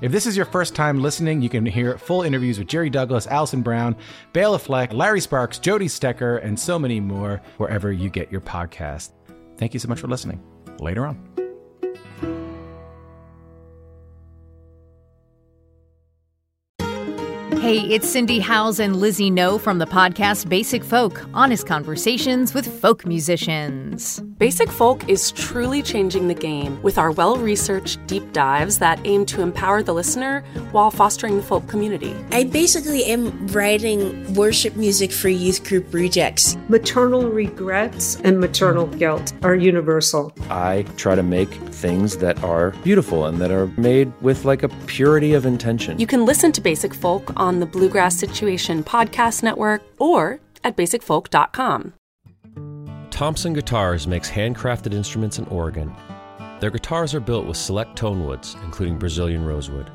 If this is your first time listening, you can hear full interviews with Jerry Douglas, Alison Brown, Bela Fleck, Larry Sparks, Jody Stecher, and so many more wherever you get your podcast. Thank you so much for listening. Later on. Hey, it's Cindy Howes and Lizzie No from the podcast Basic Folk, honest conversations with folk musicians. Basic Folk is truly changing the game with our well researched deep dives that aim to empower the listener while fostering the folk community. I basically am writing worship music for youth group rejects. Maternal regrets and maternal guilt are universal. I try to make things that are beautiful and that are made with like a purity of intention. You can listen to Basic Folk on the Bluegrass Situation Podcast Network or at basicfolk.com. Thompson Guitars makes handcrafted instruments in Oregon. Their guitars are built with select tone woods, including Brazilian rosewood.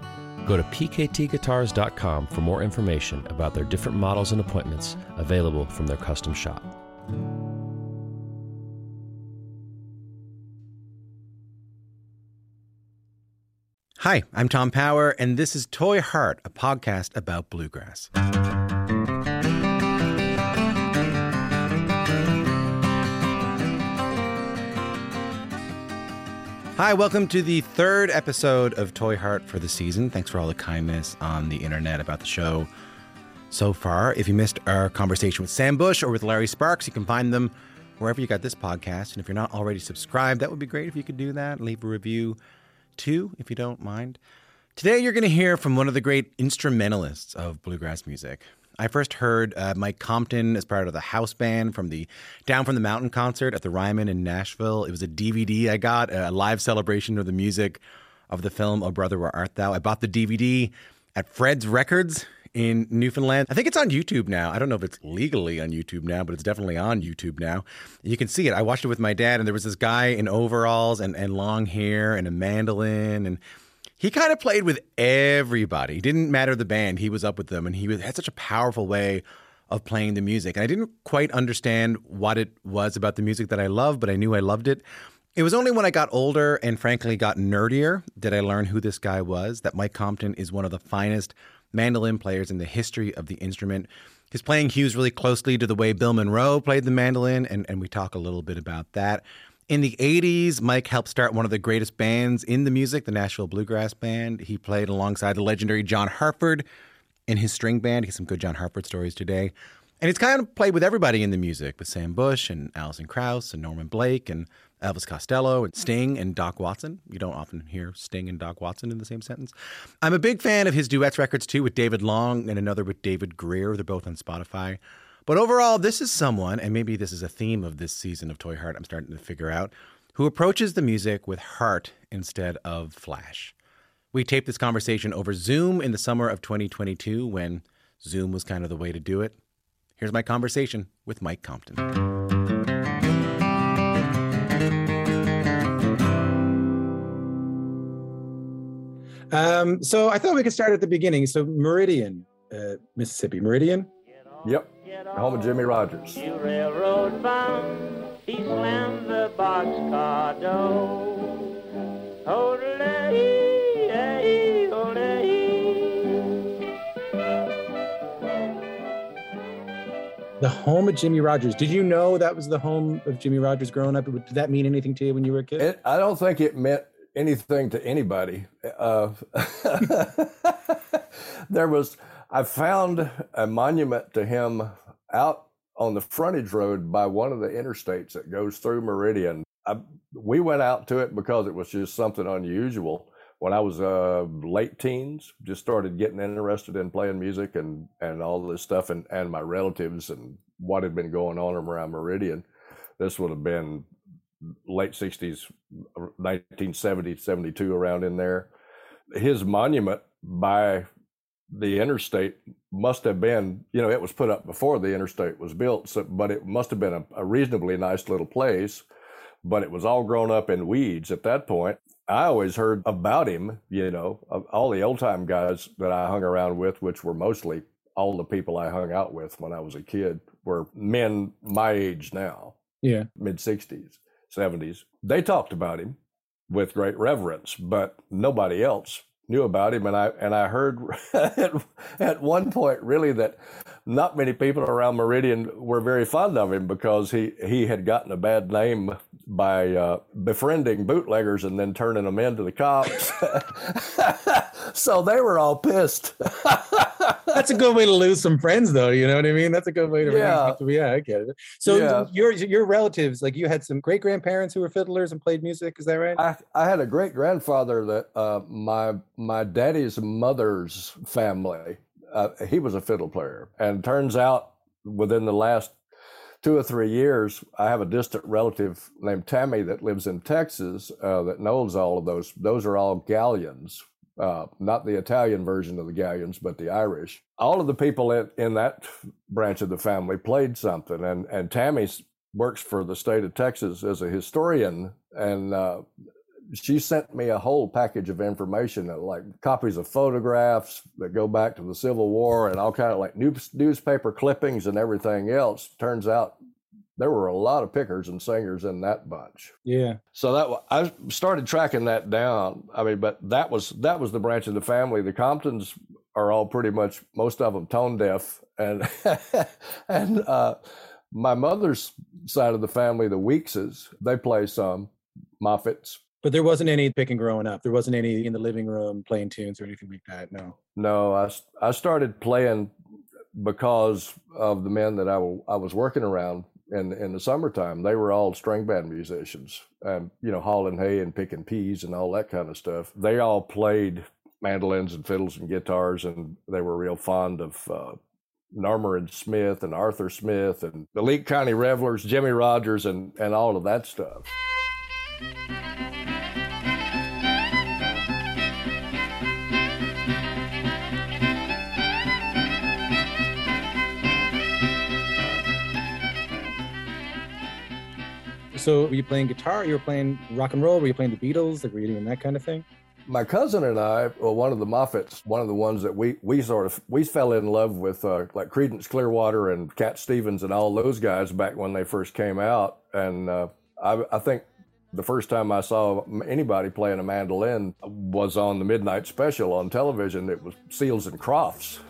Go to pktguitars.com for more information about their different models and appointments available from their custom shop. Hi, I'm Tom Power, and this is Toy Heart, a podcast about bluegrass. Hi, welcome to the third episode of Toy Heart for the season. Thanks for all the kindness on the internet about the show so far. If you missed our conversation with Sam Bush or with Larry Sparks, you can find them wherever you got this podcast. And if you're not already subscribed, that would be great if you could do that. Leave a review too, if you don't mind. Today, you're going to hear from one of the great instrumentalists of bluegrass music. I first heard uh, Mike Compton as part of the house band from the Down from the Mountain concert at the Ryman in Nashville. It was a DVD I got, a live celebration of the music of the film Oh Brother Where Art Thou. I bought the DVD at Fred's Records in Newfoundland. I think it's on YouTube now. I don't know if it's legally on YouTube now, but it's definitely on YouTube now. You can see it. I watched it with my dad, and there was this guy in overalls and, and long hair and a mandolin, and he kind of played with everybody. It didn't matter the band; he was up with them, and he had such a powerful way of playing the music. And I didn't quite understand what it was about the music that I loved, but I knew I loved it. It was only when I got older and frankly got nerdier did I learn who this guy was. That Mike Compton is one of the finest mandolin players in the history of the instrument. His playing hews really closely to the way Bill Monroe played the mandolin, and, and we talk a little bit about that. In the 80s, Mike helped start one of the greatest bands in the music, the Nashville Bluegrass Band. He played alongside the legendary John Hartford in his string band. He has some good John Hartford stories today. And he's kind of played with everybody in the music, with Sam Bush and Alison Krauss and Norman Blake and Elvis Costello and Sting and Doc Watson. You don't often hear Sting and Doc Watson in the same sentence. I'm a big fan of his duets records too, with David Long and another with David Grier. They're both on Spotify. But overall, this is someone, and maybe this is a theme of this season of Toy Heart, I'm starting to figure out, who approaches the music with heart instead of flash. We taped this conversation over Zoom in the summer of 2022 when Zoom was kind of the way to do it. Here's my conversation with Mike Compton. Um, so I thought we could start at the beginning. So Meridian, uh, Mississippi, Meridian. Yep, home of Jimmie Rodgers. You railroad bound, he slammed the boxcar door. Hodley, hey, hodley. The home of Jimmie Rodgers. Did you know that was the home of Jimmie Rodgers growing up? Did that mean anything to you when you were a kid? It, I don't think it meant anything to anybody. Uh, there was, I found a monument to him out on the frontage road by one of the interstates that goes through Meridian. I, we went out to it because it was just something unusual. When I was uh, late teens, just started getting interested in playing music and, and all this stuff, and, and my relatives and what had been going on around Meridian. This would have been late 60s, 1970, 72, around in there. His monument by the interstate must have been, you know, it was put up before the interstate was built, so, but it must have been a, a reasonably nice little place. But it was all grown up in weeds at that point. I always heard about him, you know, all the old time guys that I hung around with, which were mostly all the people I hung out with when I was a kid, were men my age now. Yeah. Mid 60s, 70s. They talked about him with great reverence, but nobody else knew about him and I and I heard at, at one point really that not many people around Meridian were very fond of him because he he had gotten a bad name by uh, befriending bootleggers and then turning them into the cops. so they were all pissed. That's a good way to lose some friends, though. You know what I mean? That's a good way to. Yeah, yeah, I get it. So Yeah. your your relatives, like you had some great grandparents who were fiddlers and played music. Is that right? I, I had a great grandfather that uh, my my daddy's mother's family. Uh, he was a fiddle player, and turns out within the last two or three years, I have a distant relative named Tammy that lives in Texas uh, that knows all of those. Those are all galleons, uh, not the Italian version of the galleons, but the Irish. All of the people in, in that branch of the family played something, and and Tammy works for the state of Texas as a historian, and uh, she sent me a whole package of information, uh, like copies of photographs that go back to the Civil War and all kind of like news, newspaper clippings and everything else. Turns out there were a lot of pickers and singers in that bunch. Yeah. So that I started tracking that down. I mean, but that was that was the branch of the family. The Comptons are all pretty much most of them tone deaf, and and uh, my mother's side of the family, the Weekses, they play some Moffats. But there wasn't any picking growing up. There wasn't any in the living room playing tunes or anything like that. No. No, I I started playing because of the men that I was working around in in the summertime. They were all string band musicians, and you know, hauling hay and picking peas and all that kind of stuff. They all played mandolins and fiddles and guitars, and they were real fond of. Uh, Narmour and Smith and Arthur Smith and the Leake County Revelers, Jimmie Rodgers, and, and all of that stuff. So were you playing guitar? You were playing rock and roll? Were you playing the Beatles? Like were you doing that kind of thing? my cousin and I, well, one of the Moffats, one of the ones that we we sort of we fell in love with, uh, like Creedence Clearwater and Cat Stevens and all those guys back when they first came out. And uh, I, I think the first time I saw anybody playing a mandolin was on the Midnight Special on television. It was Seals and Crofts.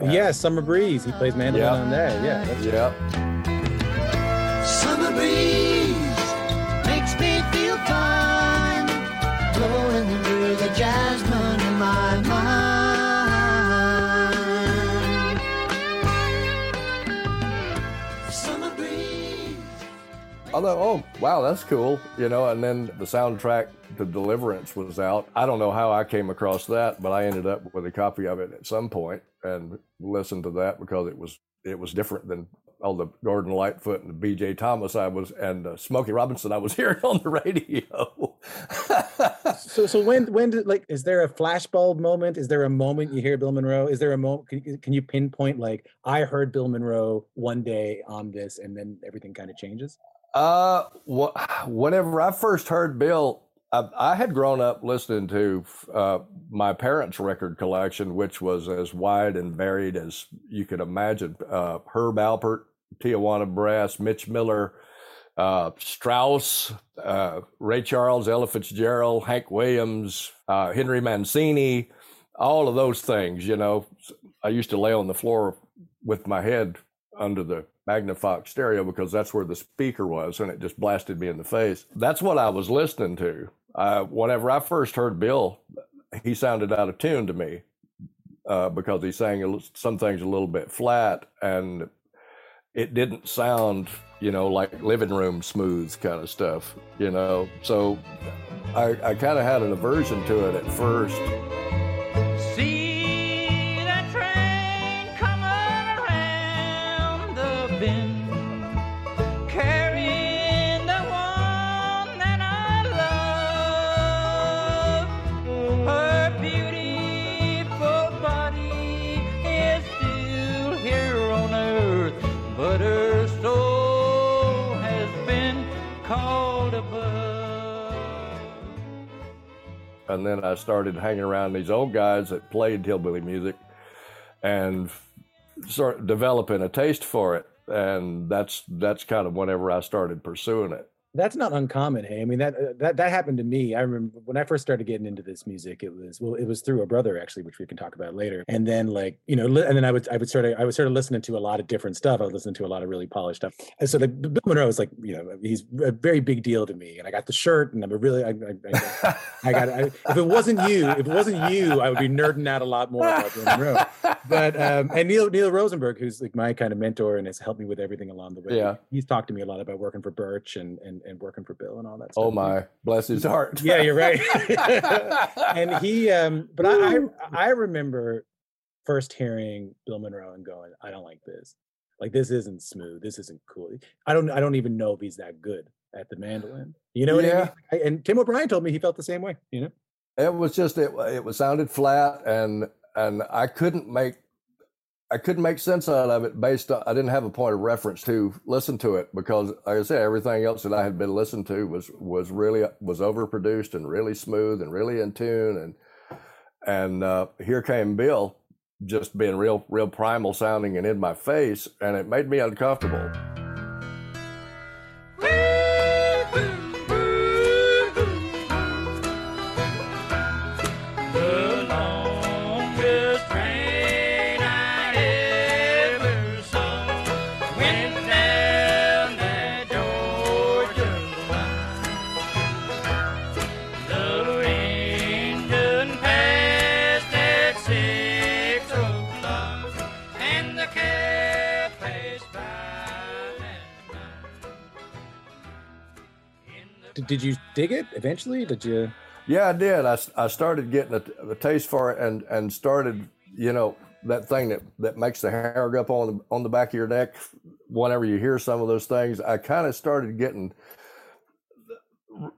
yeah, Summer Breeze. He plays mandolin Yeah. on that. Yeah. Yeah. Although, oh, wow, that's cool, you know. And then the soundtrack to Deliverance was out. I don't know how I came across that, but I ended up with a copy of it at some point and listened to that because it was it was different than all the Gordon Lightfoot and the B.J. Thomas I was and uh, Smokey Robinson I was hearing on the radio. so so when when did like is there a flashbulb moment? Is there a moment you hear Bill Monroe? Is there a moment can, can you pinpoint like I heard Bill Monroe one day on this and then everything kind of changes? Uh, wh- whenever I first heard Bill, I, I had grown up listening to uh, my parents' record collection, which was as wide and varied as you could imagine. Uh, Herb Alpert, Tijuana Brass, Mitch Miller, uh, Strauss, uh, Ray Charles, Ella Fitzgerald, Hank Williams, uh, Henry Mancini, all of those things. You know, I used to lay on the floor with my head under the Magnavox stereo because that's where the speaker was, and it just blasted me in the face. That's what I was listening to. Uh, whenever I first heard Bill, he sounded out of tune to me uh, because he sang some things a little bit flat, and it didn't sound, you know, like living room smooth kind of stuff, you know. So I, I kind of had an aversion to it at first. And then I started hanging around these old guys that played hillbilly music, and sort of developing a taste for it. And that's that's kind of whenever I started pursuing it. That's not uncommon. Hey, I mean that uh, that that happened to me. I remember when I first started getting into this music. It was well, it was through a brother actually, which we can talk about later. And then like you know, li- and then I would I would start I would start listening to a lot of different stuff. I was listening to a lot of really polished stuff. And so the Bill Monroe is like you know he's a very big deal to me. And I got the shirt, and I'm a really I, I, I, I got I, if it wasn't you, if it wasn't you, I would be nerding out a lot more about Bill Monroe. But um, and Neil Neil Rosenberg, who's like my kind of mentor and has helped me with everything along the way. Yeah. he's talked to me a lot about working for Birch and and, and working for Bill and all that stuff. Oh my, bless his heart. Yeah, you're right. and he, um, but I, I, I remember first hearing Bill Monroe and going, I don't like this. Like this isn't smooth. This isn't cool. I don't, I don't even know if he's that good at the mandolin. You know what I Yeah. mean? And Tim O'Brien told me he felt the same way. You know? It was just it. It was sounded flat, and and I couldn't make I couldn't make sense out of it based on I didn't have a point of reference to listen to it because, like I said, everything else that I had been listened to was was really was overproduced and really smooth and really in tune, and and uh, here came Bill, just being real real primal sounding and in my face, and it made me uncomfortable. Did, you dig it eventually? Did you? Yeah, I did. I, I started getting a, a taste for it and, and started, you know, that thing that, that makes the hair go up on the, on the back of your neck whenever you hear some of those things. I kind of started getting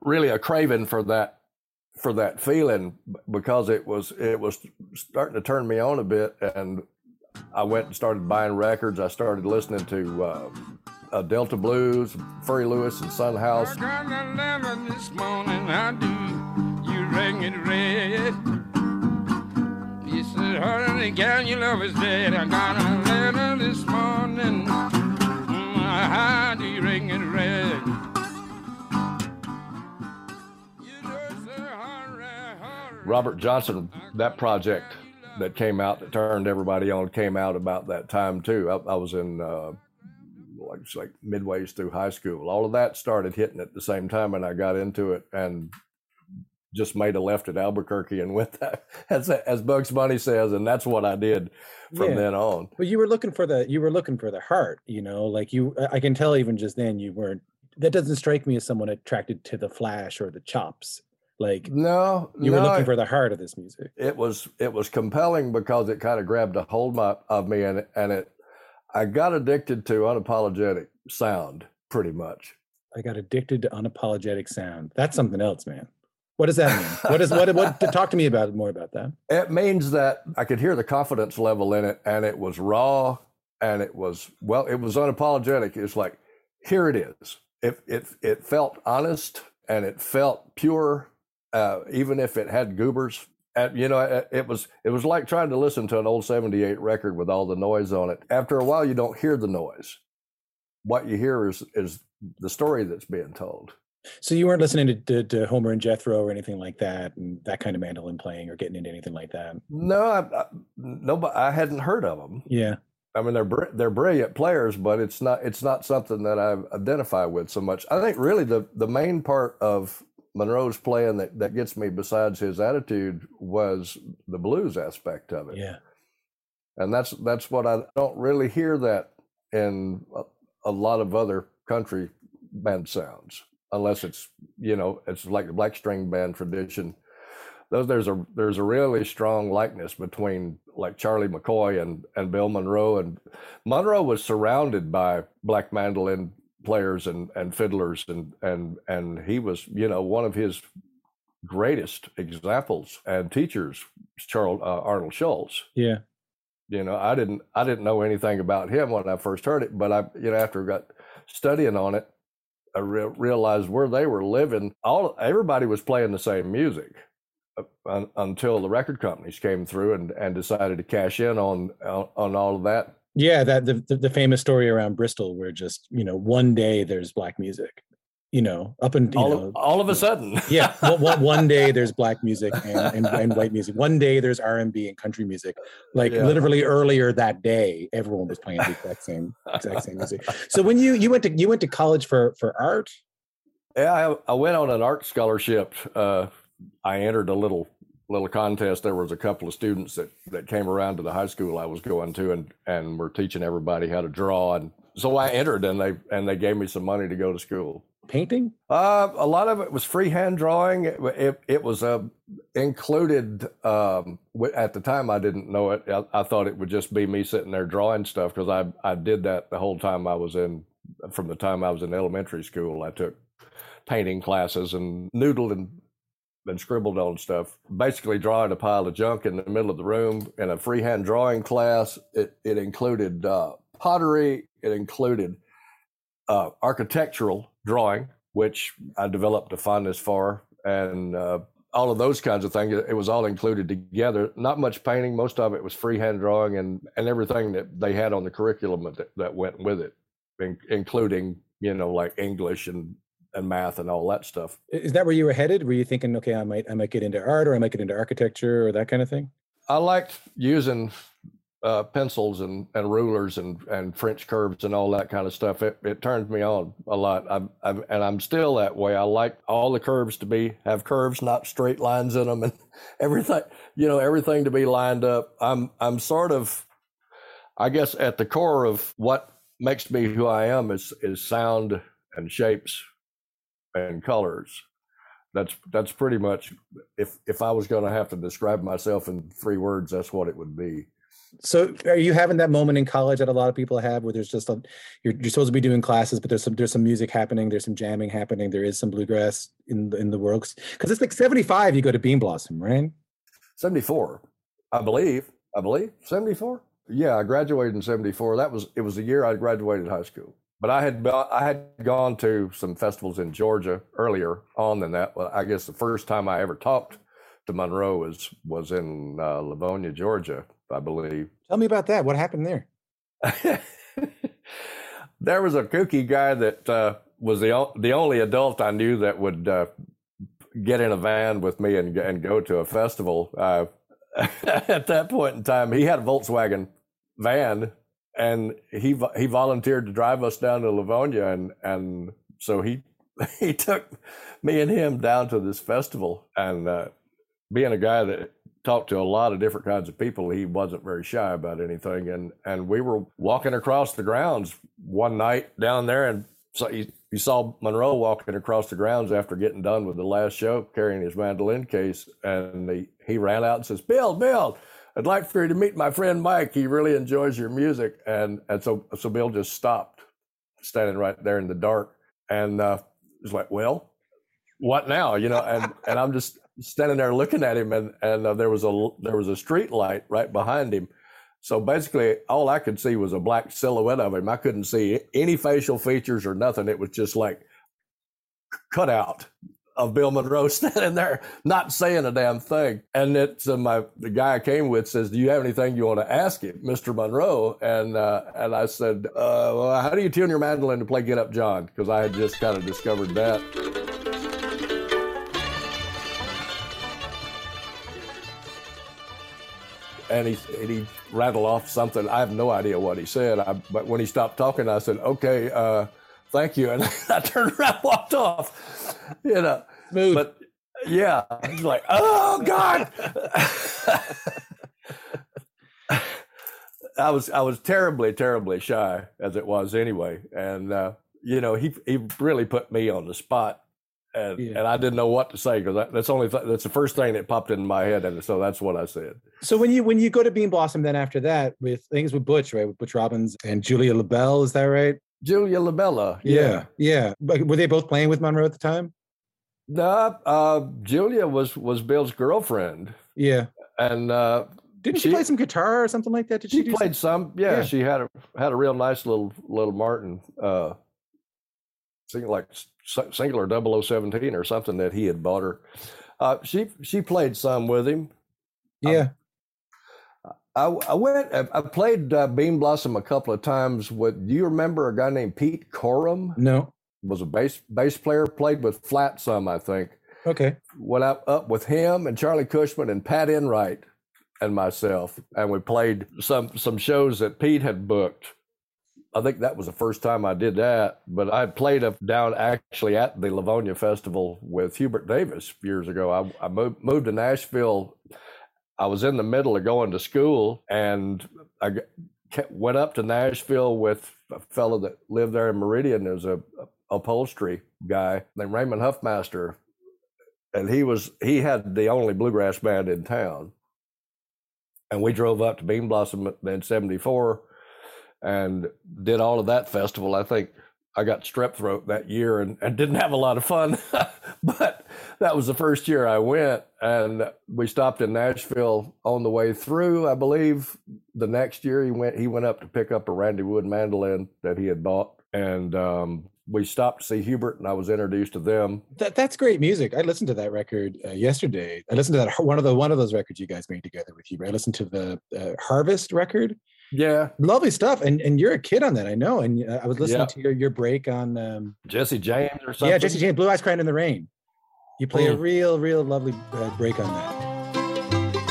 really a craving for that for that feeling because it was it was starting to turn me on a bit and I went and started buying records. I started listening to uh, uh, Delta Blues, Furry Lewis, and Sun House. got a letter this morning, I do. You ring it red. He said, honey, gal, your love is dead. I got a letter this morning. Mm, do you ring it red? Robert Johnson, that project that came out that turned everybody on came out about that time too. I, I was in uh, it's like midways through high school. All of that started hitting at the same time, and I got into it and just made a left at Albuquerque and went that as as Bugs Bunny says, and that's what I did from Yeah. then on. But you were looking for the you were looking for the heart, you know, like you I can tell even just then you weren't that doesn't strike me as someone attracted to the flash or the chops. Like No, you were no, looking for the heart of this music. it was it was compelling because it kind of grabbed a hold my, of me and and it I got addicted to unapologetic sound pretty much. I got addicted to unapologetic sound. That's something else, man. What does that mean? what is what what talk to me about more about that? It means that I could hear the confidence level in it, and it was raw, and it was well, it was unapologetic. It's like, here it is. It it it felt honest, and it felt pure, uh, even if it had goobers. And, you know, it, it was it was like trying to listen to an old '78 record with all the noise on it. After a while, you don't hear the noise. What you hear is is the story that's being told. So you weren't listening to, to, to Homer and Jethro or anything like that, and that kind of mandolin playing or getting into anything like that. No, I, I, nobody. I hadn't heard of them. Yeah. I mean, they're br- they're brilliant players, but it's not it's not something that I identify with so much. I think really the the main part of Monroe's playing that that gets me, besides his attitude, was the blues aspect of it. Yeah. and that's that's what I don't really hear that in a, a lot of other country band sounds, unless it's you know it's like the black string band tradition. Those there's a there's a really strong likeness between like Charlie McCoy and and Bill Monroe, and Monroe was surrounded by black mandolin players and and fiddlers, and and and he was you know one of his greatest examples and teachers, Charles uh, Arnold Schultz Yeah. you know i didn't i didn't know anything about him when i first heard it but i you know after I got studying on it i re- realized where they were living all everybody was playing the same music uh, un, until the record companies came through and, and decided to cash in on on, on all of that. Yeah, that the, the the famous story around Bristol, where just you know one day there's black music, you know, up and you all, know, of, all of a sudden. yeah, one, one- one day there's black music and, and, and white music. One day there's R and B and country music. Like Yeah. literally earlier that day, everyone was playing the exact same exact same music. So when you you went to you went to college for for art, Yeah, I, I went on an art scholarship. Uh, I entered a little little contest. There was a couple of students that, that came around to the high school I was going to, and and were teaching everybody how to draw. And so I entered, and they and they gave me some money to go to school. painting. Uh, a lot of it was freehand drawing. It, it, it was uh, included um, at the time. I didn't know it. I, I thought it would just be me sitting there drawing stuff because I I did that the whole time I was in. From the time I was in elementary school, I took painting classes and noodled and and scribbled on stuff. Basically, drawing a pile of junk in the middle of the room in a freehand drawing class. It it included uh, pottery. It included uh, architectural drawing, which I developed a fondness for, and uh, all of those kinds of things. It was all included together. Not much painting. Most of it was freehand drawing, and and everything that they had on the curriculum that, that went with it, in, including you know like English and and math and all that stuff. Is that where you were headed? Were you thinking, okay, I might I might get into art or I might get into architecture or that kind of thing? I liked using uh, pencils and, and rulers and, and French curves and all that kind of stuff. It, it turns me on a lot. I'm, I'm, and I'm still that way. I like all the curves to be have curves, not straight lines in them, and everything. You know, everything to be lined up. I'm I'm sort of, I guess, at the core of what makes me who I am is is sound and shapes and colors that's that's pretty much if if I was going to have to describe myself in three words, that's what it would be. So are you having that moment in college that a lot of people have where there's just a you're, you're supposed to be doing classes, but there's some there's some music happening, there's some jamming happening, there is some bluegrass in the in the world because it's like 75 you go to Bean Blossom, right? Seventy four, I believe. I believe seventy four. Yeah, I graduated in seventy four. That was it was the year I graduated high school. But I had I had gone to some festivals in Georgia earlier on than that. Well, I guess the first time I ever talked to Monroe was was in uh, Lavonia, Georgia, I believe. Tell me about that. What happened there? there was a kooky guy that uh, was the o- the only adult I knew that would uh, get in a van with me and and go to a festival. Uh, at that point in time, he had a Volkswagen van, and he he volunteered to drive us down to Lavonia, and and so he he took me and him down to this festival, and uh, being a guy that talked to a lot of different kinds of people, he wasn't very shy about anything. And and we were walking across the grounds one night down there, and so you, you saw Monroe walking across the grounds after getting done with the last show, carrying his mandolin case, and he, he ran out and says, "Bill, Bill." I'd like for you to meet my friend Mike. He really enjoys your music, and and so so Bill just stopped, standing right there in the dark, and uh, was like, "Well, what now?" You know, and and I'm just standing there looking at him, and and uh, there was a there was a street light right behind him. So basically, all I could see was a black silhouette of him. I couldn't see any facial features or nothing. It was just like cut out of Bill Monroe standing there, not saying a damn thing. And it's uh, my the guy I came with says, "Do you have anything you want to ask him, Mister Monroe?" And uh, and I said, uh, well, "How do you tune your mandolin to play Get Up, John?" Because I had just kind of discovered that. and he and he rattled off something. I have no idea what he said. I, but when he stopped talking, I said, "Okay, uh, thank you," and I turned around, walked off. You know, Smooth. but yeah, I was like, "Oh God." I was I was terribly terribly shy as it was anyway, and uh, you know he he really put me on the spot, and Yeah. and I didn't know what to say because that's only th- that's the first thing that popped into my head, and so that's what I said. So when you when you go to Bean Blossom, then after that with things with Butch, right? With Butch Robins and Julia LaBelle, is that right? Julia Labella, Yeah, yeah. But were they both playing with Monroe at the time? No, uh, Julia was was Bill's girlfriend, Yeah. and uh, Didn't she, She- play some guitar or something like that? Did she, she played some. Yeah, Yeah. she had a had a real nice little little Martin, uh, like singular 0017 or something that he had bought her. Uh, she she played some with him. Yeah. I, I went. I I played uh, Bean Blossom a couple of times. With do you remember a guy named Pete Corum? No. Was a bass bass player. Played with Flatt some, I think. Okay. Went up up with him and Charlie Cushman and Pat Enright and myself, and we played some some shows that Pete had booked. I think that was the first time I did that, but I played up down actually at the Lavonia Festival with Hubert Davis years ago. I, I moved, moved to Nashville. I was in the middle of going to school, and I went up to Nashville with a fellow that lived there in Meridian. There's a, a upholstery guy named Raymond Huffmaster, and he was he had the only bluegrass band in town. And we drove up to Bean Blossom in '74 and did all of that festival. I think I got strep throat that year and, and didn't have a lot of fun, but that was the first year I went. And we stopped in Nashville on the way through. I believe the next year he went he went up to pick up a Randy Wood mandolin that he had bought, and um, we stopped to see Hubert, and I was introduced to them. That that's great music. I listened to that record uh, yesterday. I listened to that one of the one of those records you guys made together with Hubert. I listened to the uh, Harvest record. Yeah, lovely stuff. And and you're a kid on that, I know. And uh, I was listening Yeah. to your your break on um, Jesse James or something. yeah Jesse James, Blue Eyes Crying in the Rain. You play a Mm. real real lovely uh, break on that.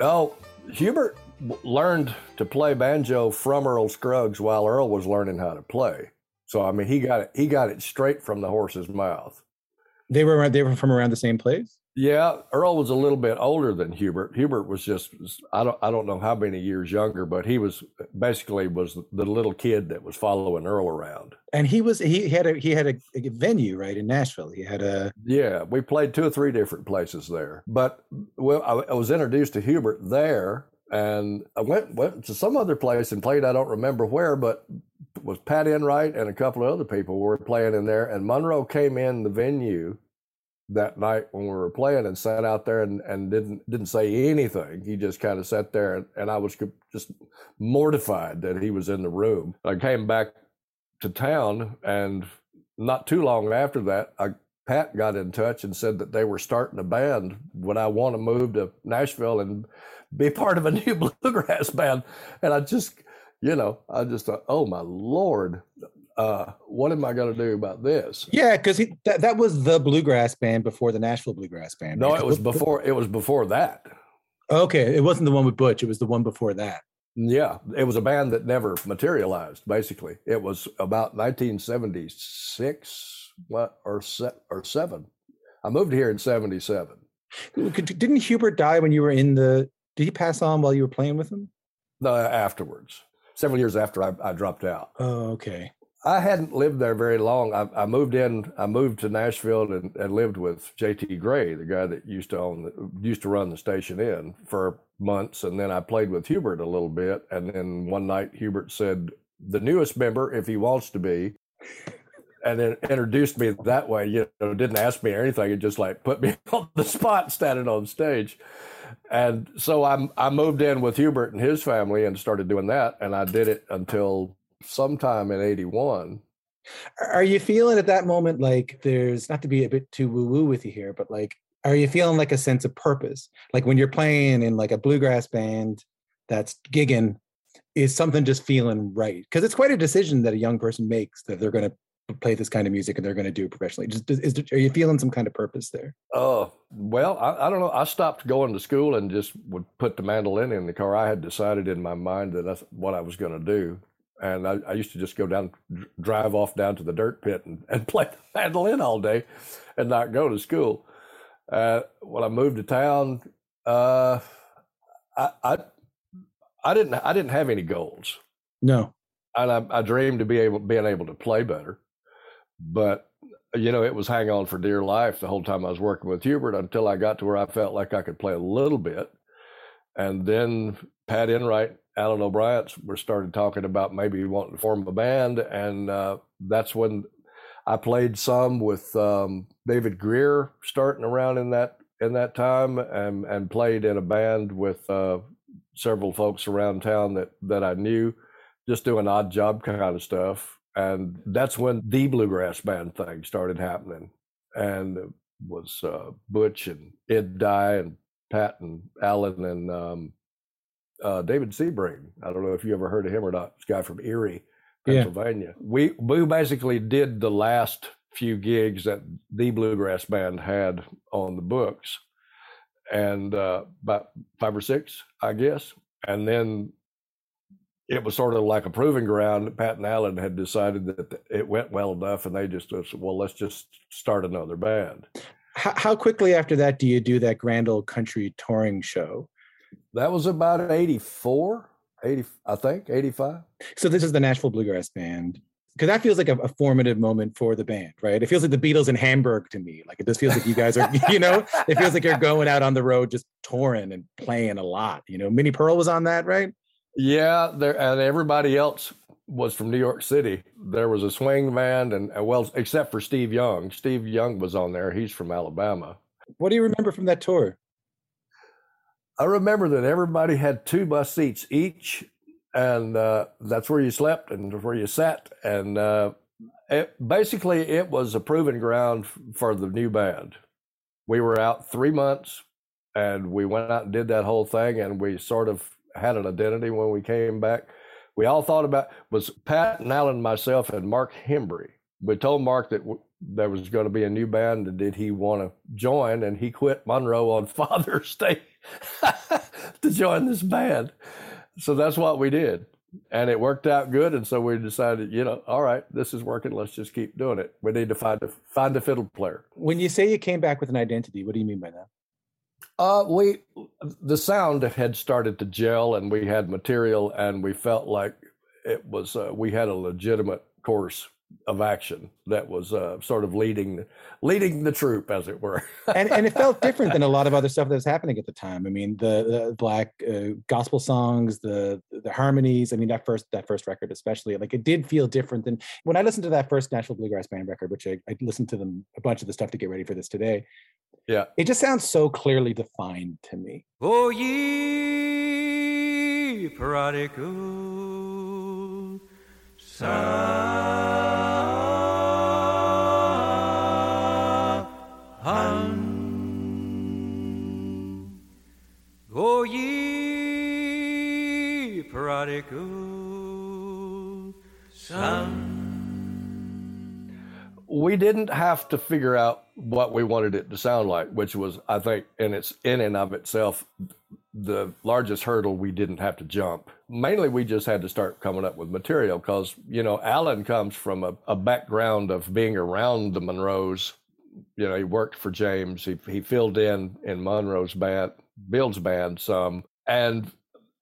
Oh, Hubert learned to play banjo from Earl Scruggs while Earl was learning how to play. So I mean, he got it. He got it straight from the horse's mouth. They were they were from around the same place. Yeah, Earl was a little bit older than Hubert. Hubert was just I don't I don't know how many years younger, but he was basically was the little kid that was following Earl around. And he was he had a he had a, a venue right in Nashville. He had a Yeah, we played two or three different places there. But well, I, I was introduced to Hubert there, and I went went to some other place and played. I don't remember where, but was Pat Enright and a couple of other people were playing in there. And Monroe came in the venue that night when we were playing and sat out there and, and didn't didn't say anything. He just kind of sat there, and, and I was just mortified that he was in the room. I came back to town, and not too long after that, I, Pat got in touch and said that they were starting a band. Would I want to move to Nashville and be part of a new bluegrass band? And I just, you know, I just thought, oh my lord, uh, what am I going to do about this? yeah because that that was the bluegrass band before the Nashville bluegrass band. No, right? it was before. It was before that. Okay, it wasn't the one with Butch. It was the one before that. Yeah, it was a band that never materialized. Basically, it was about 1976, what or se- or seven. I moved here in '77. Didn't Hubert die when you were in the? Did he pass on while you were playing with him? No, afterwards, several years after I, I dropped out. Oh, okay. I hadn't lived there very long. I, I moved in. I moved to Nashville and, and lived with J.T. Gray, the guy that used to own, the, used to run the Station Inn for months, and then I played with Hubert a little bit. And then one night, Hubert said, "The newest member, if he wants to be," and then introduced me that way. You know, didn't ask me anything. It just like put me on the spot, standing on stage. And so I I moved in with Hubert and his family and started doing that, and I did it until sometime in '81. Are you feeling at that moment like there's not to be a bit too woo woo with you here, but like, are you feeling like a sense of purpose? Like when you're playing in like a bluegrass band that's gigging, is something just feeling right? Because it's quite a decision that a young person makes that they're going to play this kind of music and they're going to do it professionally. Just is, is, are you feeling some kind of purpose there? Oh, well, I, I don't know. I stopped going to school and just would put the mandolin in the car. I had decided in my mind that that's what I was going to do. And I, I used to just go down, drive off down to the dirt pit and, and play the mandolin all day and not go to school. Uh, when I moved to town, uh, I, I, I didn't, I didn't have any goals. No. And I, I dreamed to be able, being able to play better, but you know, it was hang on for dear life the whole time I was working with Hubert until I got to where I felt like I could play a little bit. And then Pat Enright, Alan O'Bryant's were started talking about maybe wanting to form a band. And uh, that's when I played some with um, David Grier starting around in that in that time, and and played in a band with uh, several folks around town that that I knew, just doing odd job kind of stuff. And that's when the bluegrass band thing started happening, and was uh, Butch and Ed Dye and Pat and Alan and um, uh, David Sebring. I don't know if you ever heard of him or not. This guy from Erie, Yeah. Pennsylvania. We we basically did the last few gigs that the bluegrass band had on the books, and uh, about five or six, I guess. And then it was sort of like a proving ground. Pat and Alan had decided that it went well enough, and they just said, "Well, let's just start another band." How, how quickly after that do you do that grand old country touring show? That was about 84, 80, I think, 85. So this is the Nashville Bluegrass Band. Because that feels like a, a formative moment for the band, right? It feels like the Beatles in Hamburg to me. Like it just feels like you guys are, you know, it feels like you're going out on the road just touring and playing a lot. You know, Minnie Pearl was on that, right? Yeah, there and everybody else was from New York City. There was a swing band, and uh, well, except for Steve Young. Steve Young was on there. He's from Alabama. What do you remember from that tour? I remember that everybody had two bus seats each, and uh, that's where you slept and where you sat. And uh, it, basically, it was a proving ground for the new band. We were out three months, and we went out and did that whole thing, and we sort of had an identity when we came back. We all thought about was Pat and and myself, and Mark Hembree. We told Mark that w- there was going to be a new band, and did he want to join? And he quit Monroe on Father's Day to join this band. So that's what we did. And it worked out good. And so we decided, you know, all right, this is working. Let's just keep doing it. We need to find a find a fiddle player. When you say you came back with an identity, what do you mean by that? Uh, we the sound had started to gel, and we had material, and we felt like it was uh, we had a legitimate course of action that was uh, sort of leading leading the troop, as it were. and and it felt different than a lot of other stuff that was happening at the time. I mean, the, the black uh, gospel songs, the the harmonies. I mean, that first that first record, especially, like it did feel different than when I listened to that first Nashville Bluegrass Band record, which I, I listened to them a bunch of the stuff to get ready for this today. Yeah, it just sounds so clearly defined to me. O ye prodigal son, we didn't have to figure out what we wanted it to sound like, which was, I think, in its in and of itself, the largest hurdle we didn't have to jump. Mainly, we just had to start coming up with material because you know Alan comes from a, a background of being around the Monroes. You know, he worked for James. He he filled in in Monroe's band, Bill's band some, and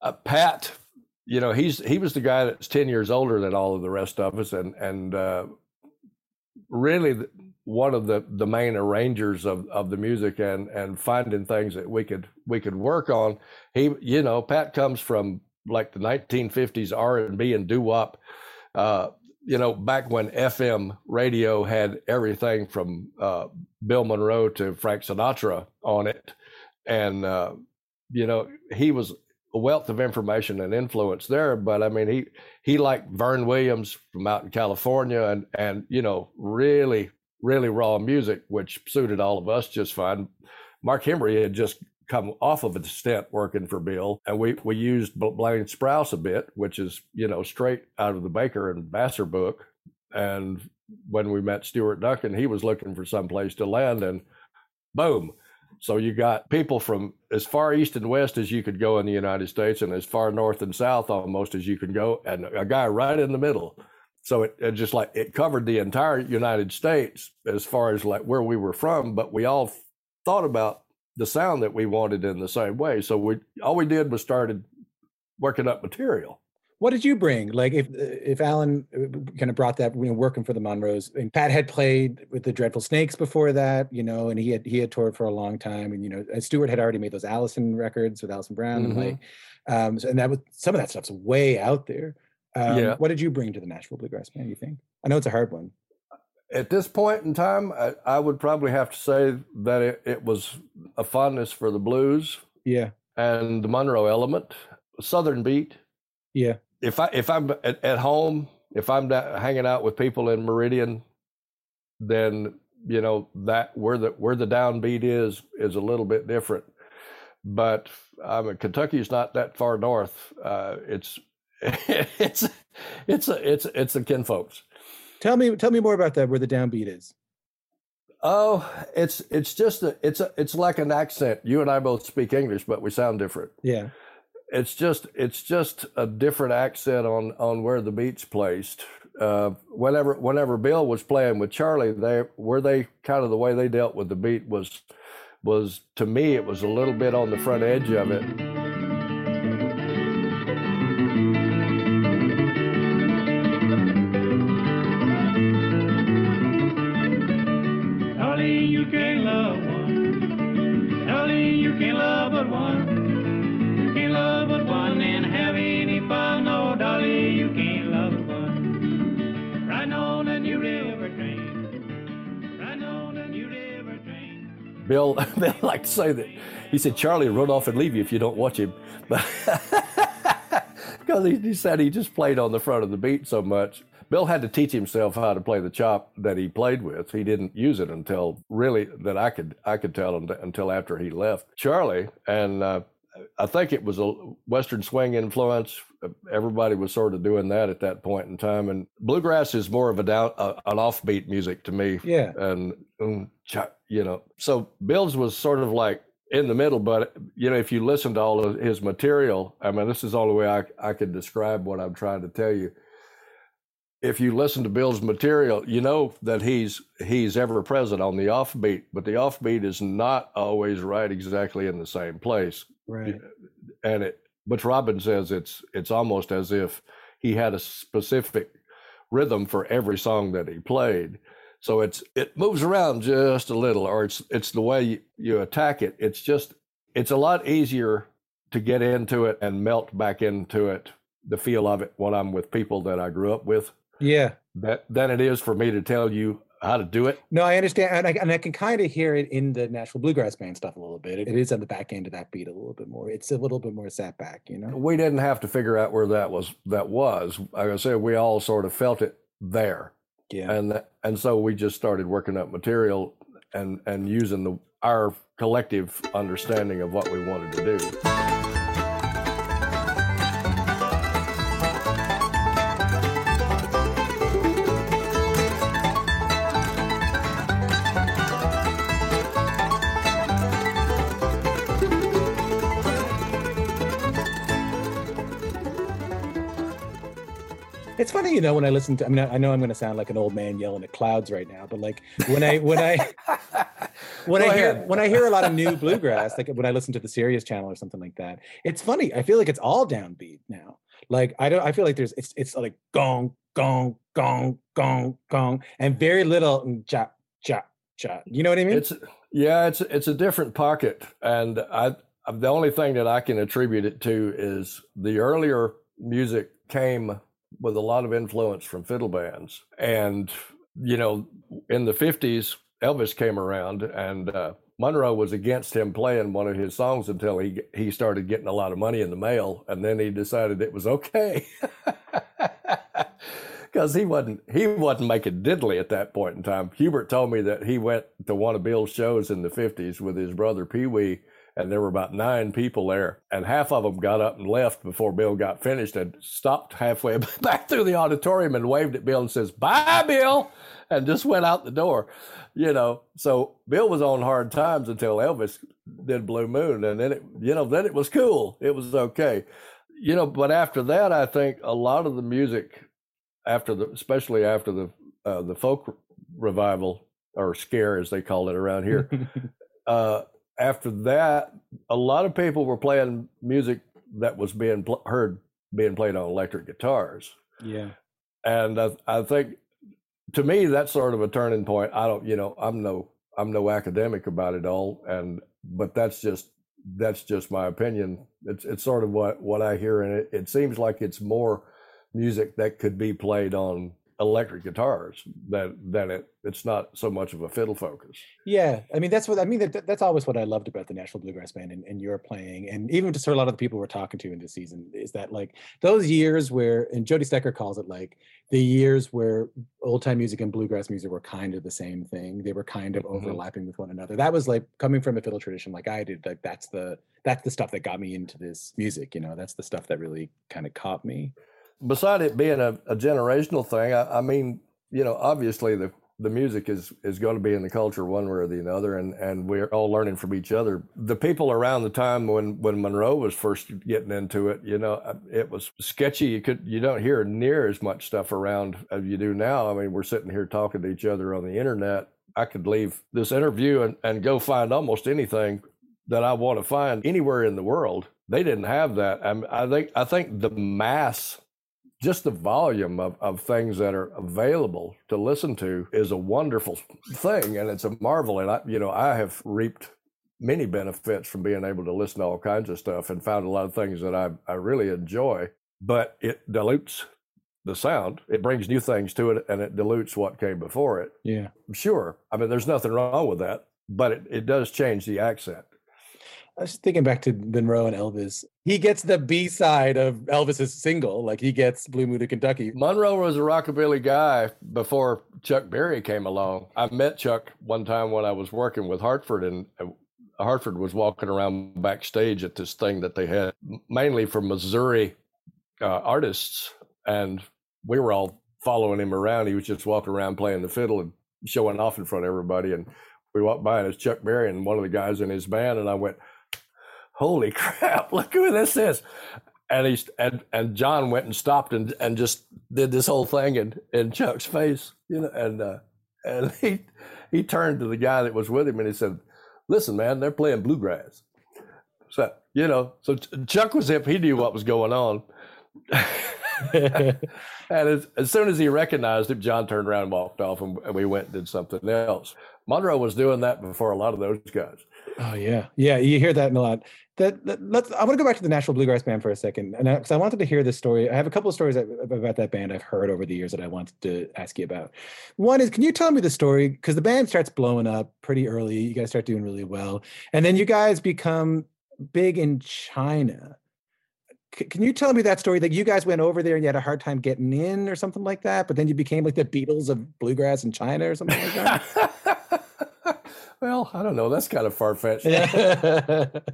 uh, Pat. You know, he's he was the guy that's ten years older than all of the rest of us, and and uh, really the- one of the the main arrangers of of the music and and finding things that we could we could work on. He you know pat comes from like the 1950s r&b and doo-wop uh you know back when fm radio had everything from uh bill monroe to frank sinatra on it and uh you know he was wealth of information and influence there but i mean he he liked vern williams from out in california and and you know really really raw music which suited all of us just fine. Mark Hembree had just come off of a stint working for bill and we we used Bl- blaine sprouse a bit which is you know straight out of the baker and vassar book and when we met stuart duncan he was looking for some place to land and boom so you got people from as far east and west as you could go in the United States, and as far north and south almost as you could go, and a guy right in the middle. So it, it just like it covered the entire United States as far as like where we were from, but we all thought about the sound that we wanted in the same way. So we all we did was started working up material. What did you bring? Like if if Alan kind of brought that, you know, working for the Monroes, and Pat had played with the Dreadful Snakes before that, you know, and he had he had toured for a long time, and you know, Stuart had already made those Alison records with Alison Brown, and Mhm. like, um, so, and that was some of that stuff's way out there. Um, Yeah. What did you bring to the Nashville Bluegrass Band? You think? I know it's a hard one. at this point in time, I, I would probably have to say that it, it was a fondness for the blues Yeah. and the Monroe element, Southern beat. Yeah. If I if I'm at, at home, if I'm hanging out with people in Meridian, then you know that where the where the downbeat is is a little bit different. But I mean, Kentucky's not that far north. Uh, it's it's it's a it's it's the kinfolks. Tell me tell me more about that where the downbeat is. Oh, it's it's just a it's a it's like an accent. You and I both speak English, but we sound different. Yeah. It's just it's just a different accent on on where the beat's placed. Uh, whenever whenever Bill was playing with Charlie, they where they kind of the way they dealt with the beat was was to me it was a little bit on the front edge of it. Bill Bill liked to say that he said Charlie run off and leave you if you don't watch him, but because he, he said he just played on the front of the beat so much. Bill had to teach himself how to play the chop that he played with. He didn't use it until really that I could I could tell until after he left Charlie, and uh, I think it was a Western swing influence. Everybody was sort of doing that at that point in time, and bluegrass is more of a down uh, an offbeat music to me. Yeah. and um, you know, so Bill's was sort of like in the middle. But you know, if you listen to all of his material, I mean, this is the only way I I could describe what I'm trying to tell you if you listen to Bill's material, you know that he's he's ever present on the offbeat, but the offbeat is not always right exactly in the same place. Right. And it Butch Robins says it's it's almost as if he had a specific rhythm for every song that he played. So it's it moves around just a little, or it's it's the way you, you attack it. It's just it's a lot easier to get into it and melt back into it, the feel of it when I'm with people that I grew up with Yeah. that than it is for me to tell you how to do it. No, I understand, and I, and I can kind of hear it in the Nashville Bluegrass Band stuff a little bit. It, it is on the back end of that beat a little bit more. It's a little bit more sat back, you know. We didn't have to figure out where that was. That was, like I said, we all sort of felt it there, Yeah. and that, and so we just started working up material and and using the our collective understanding of what we wanted to do. It's funny, you know, when I listen to. I mean, I I know I'm going to sound like an old man yelling at clouds right now, but like when I when I when Go I hear when I hear a lot of new bluegrass, like when I listen to the Sirius channel or something like that, it's funny. I feel like it's all downbeat now. Like I don't. I feel like there's it's it's like gong gong gong gong gong, and very little cha cha cha. You know what I mean? It's yeah, it's it's a different pocket, and I the only thing that I can attribute it to is the earlier music came with a lot of influence from fiddle bands, and you know, in the fifties, Elvis came around, and uh, Monroe was against him playing one of his songs until he he started getting a lot of money in the mail, and then he decided it was okay. because he wasn't he wasn't making diddly at that point in time. Hubert told me that he went to one of Bill's shows in the fifties with his brother Pee Wee, and there were about nine people there, and half of them got up and left before Bill got finished, and stopped halfway back through the auditorium and waved at Bill and says, "Bye, Bill," and just went out the door. You know, so Bill was on hard times until Elvis did Blue Moon, and then it, you know, then it was cool. It was okay. You know, but after that, I think a lot of the music after the especially after the uh, the folk revival or scare as they call it around here uh, after that a lot of people were playing music that was being pl- heard being played on electric guitars. Yeah. and I, I think to me that's sort of a turning point. I don't you know i'm no i'm no academic about it all and but that's just that's just my opinion. It's it's sort of what what i hear in it it seems like it's more music that could be played on electric guitars that that it it's not so much of a fiddle focus. Yeah, I mean that's what I mean. That, that's always what I loved about the Nashville Bluegrass Band and, and your playing, and even just for a lot of the people we're talking to in this season, is that like those years where, and Jody Stecher calls it like the years where old time music and bluegrass music were kind of the same thing. They were kind of Mhm. overlapping with one another. That was like coming from a fiddle tradition, like I did. Like that's the that's the stuff that got me into this music. You know, that's the stuff that really kind of caught me. Beside it being a, a generational thing, I, I mean, you know, obviously the the music is is going to be in the culture one way or the other, and and we're all learning from each other. The people around the time when when Monroe was first getting into it, you know, uh, it was sketchy. You could you don't hear near as much stuff around as you do now. I mean, we're sitting here talking to each other on the internet. I could leave this interview and, and go find almost anything that I want to find anywhere in the world. They didn't have that. I, I think I think the mass just the volume of, of things that are available to listen to is a wonderful thing and it's a marvel and i you know i have reaped many benefits from being able to listen to all kinds of stuff and found a lot of things that i, I really enjoy but it dilutes the sound. It brings new things to it and it dilutes what came before it. Yeah. sure i mean there's nothing wrong with that but it, it does change the accent I was thinking back to Monroe and Elvis. He gets the B side of Elvis's single, like he gets Blue Moon of Kentucky. Monroe was a rockabilly guy before Chuck Berry came along. I met Chuck one time when I was working with Hartford, and uh, Hartford was walking around backstage at this thing that they had mainly for Missouri uh, artists, and we were all following him around. He was just walking around playing the fiddle and showing off in front of everybody. And we walked by, and it's Chuck Berry and one of the guys in his band, and I went, "Holy crap! Look who this is!" and he's and and John went and stopped and and just did this whole thing in in Chuck's face, you know, and uh, and he he turned to the guy that was with him and he said, "Listen, man, they're playing bluegrass." So you know, so Chuck was hip; he knew what was going on. and as, as soon as he recognized him, John turned around and walked off, and, and we went and did something else. Monroe was doing that before a lot of those guys. Oh yeah, yeah. You hear that a lot. That, that let's. I want to go back to the Nashville Bluegrass Band for a second, and because I, wanted to hear this story. I have a couple of stories about that band I've heard over the years that I wanted to ask you about. One is, can you tell me the story? Because the band starts blowing up pretty early. You guys start doing really well, and then you guys become big in China. Can you tell me that story? That you guys went over there and you had a hard time getting in, or something like that, but then you became like the Beatles of bluegrass in China, or something like that. Well, I don't know. That's kind of far fetched.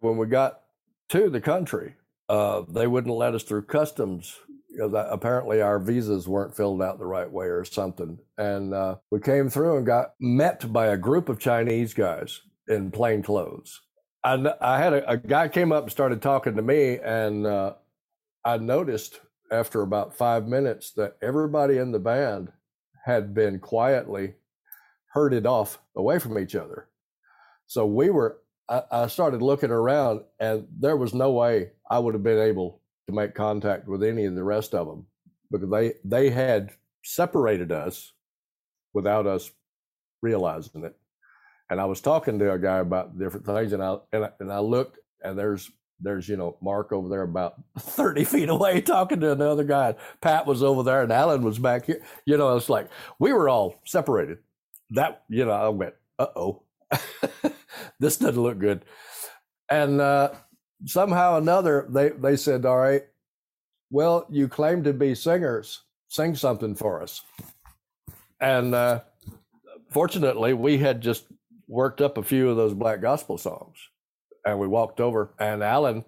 When we got to the country, uh, they wouldn't let us through customs because apparently our visas weren't filled out the right way or something. And uh, we came through and got met by a group of Chinese guys in plain clothes. I, I had a, a guy came up and started talking to me, and uh, I noticed after about five minutes that everybody in the band had been quietly herded off away from each other. So we were, I, I started looking around and there was no way I would have been able to make contact with any of the rest of them because they, they had separated us without us realizing it. And I was talking to a guy about different things and I, and I, and I looked and there's, there's, you know, Mark over there about 30 feet away talking to another guy. Pat was over there and Alan was back here. You know, it's like we were all separated. That, you know, I went, uh oh, this doesn't look good. And uh, somehow or another, they, they said, all right, well, you claim to be singers, sing something for us. And uh, fortunately, we had just worked up a few of those black gospel songs. And we walked over, and Alan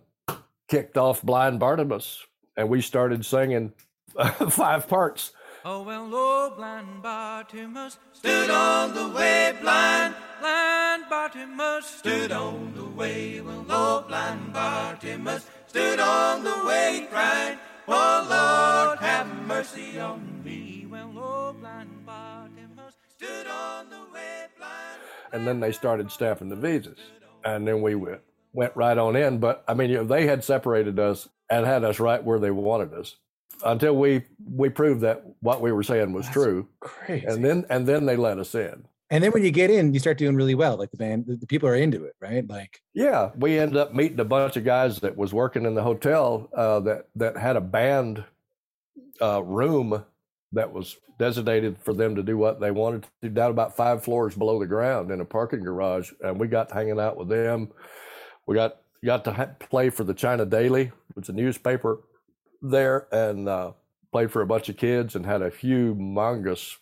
kicked off Blind Barnabas, and we started singing five parts. Oh, well, oh, blind Bartimaeus stood on the way, blind, blind Bartimaeus stood on the way. Well, oh, blind Bartimaeus stood on the way, cried, Oh, Lord, have mercy on me. Well, oh, blind Bartimaeus stood on the way, blind. and then they started stamping the visas, and then we went went right on in. But I mean, you know, they had separated us and had us right where they wanted us until we we proved that what we were saying was true. Crazy. And then and then they let us in. And then when you get in, you start doing really well. Like the band, the, the people are into it, right? Like, Yeah, we ended up meeting a bunch of guys that was working in the hotel uh, that that had a band uh, room that was designated for them to do what they wanted to do down about five floors below the ground in a parking garage. And we got hanging out with them. We got got to ha- play for the China Daily, which is a newspaper there, and uh, played for a bunch of kids and had a humongous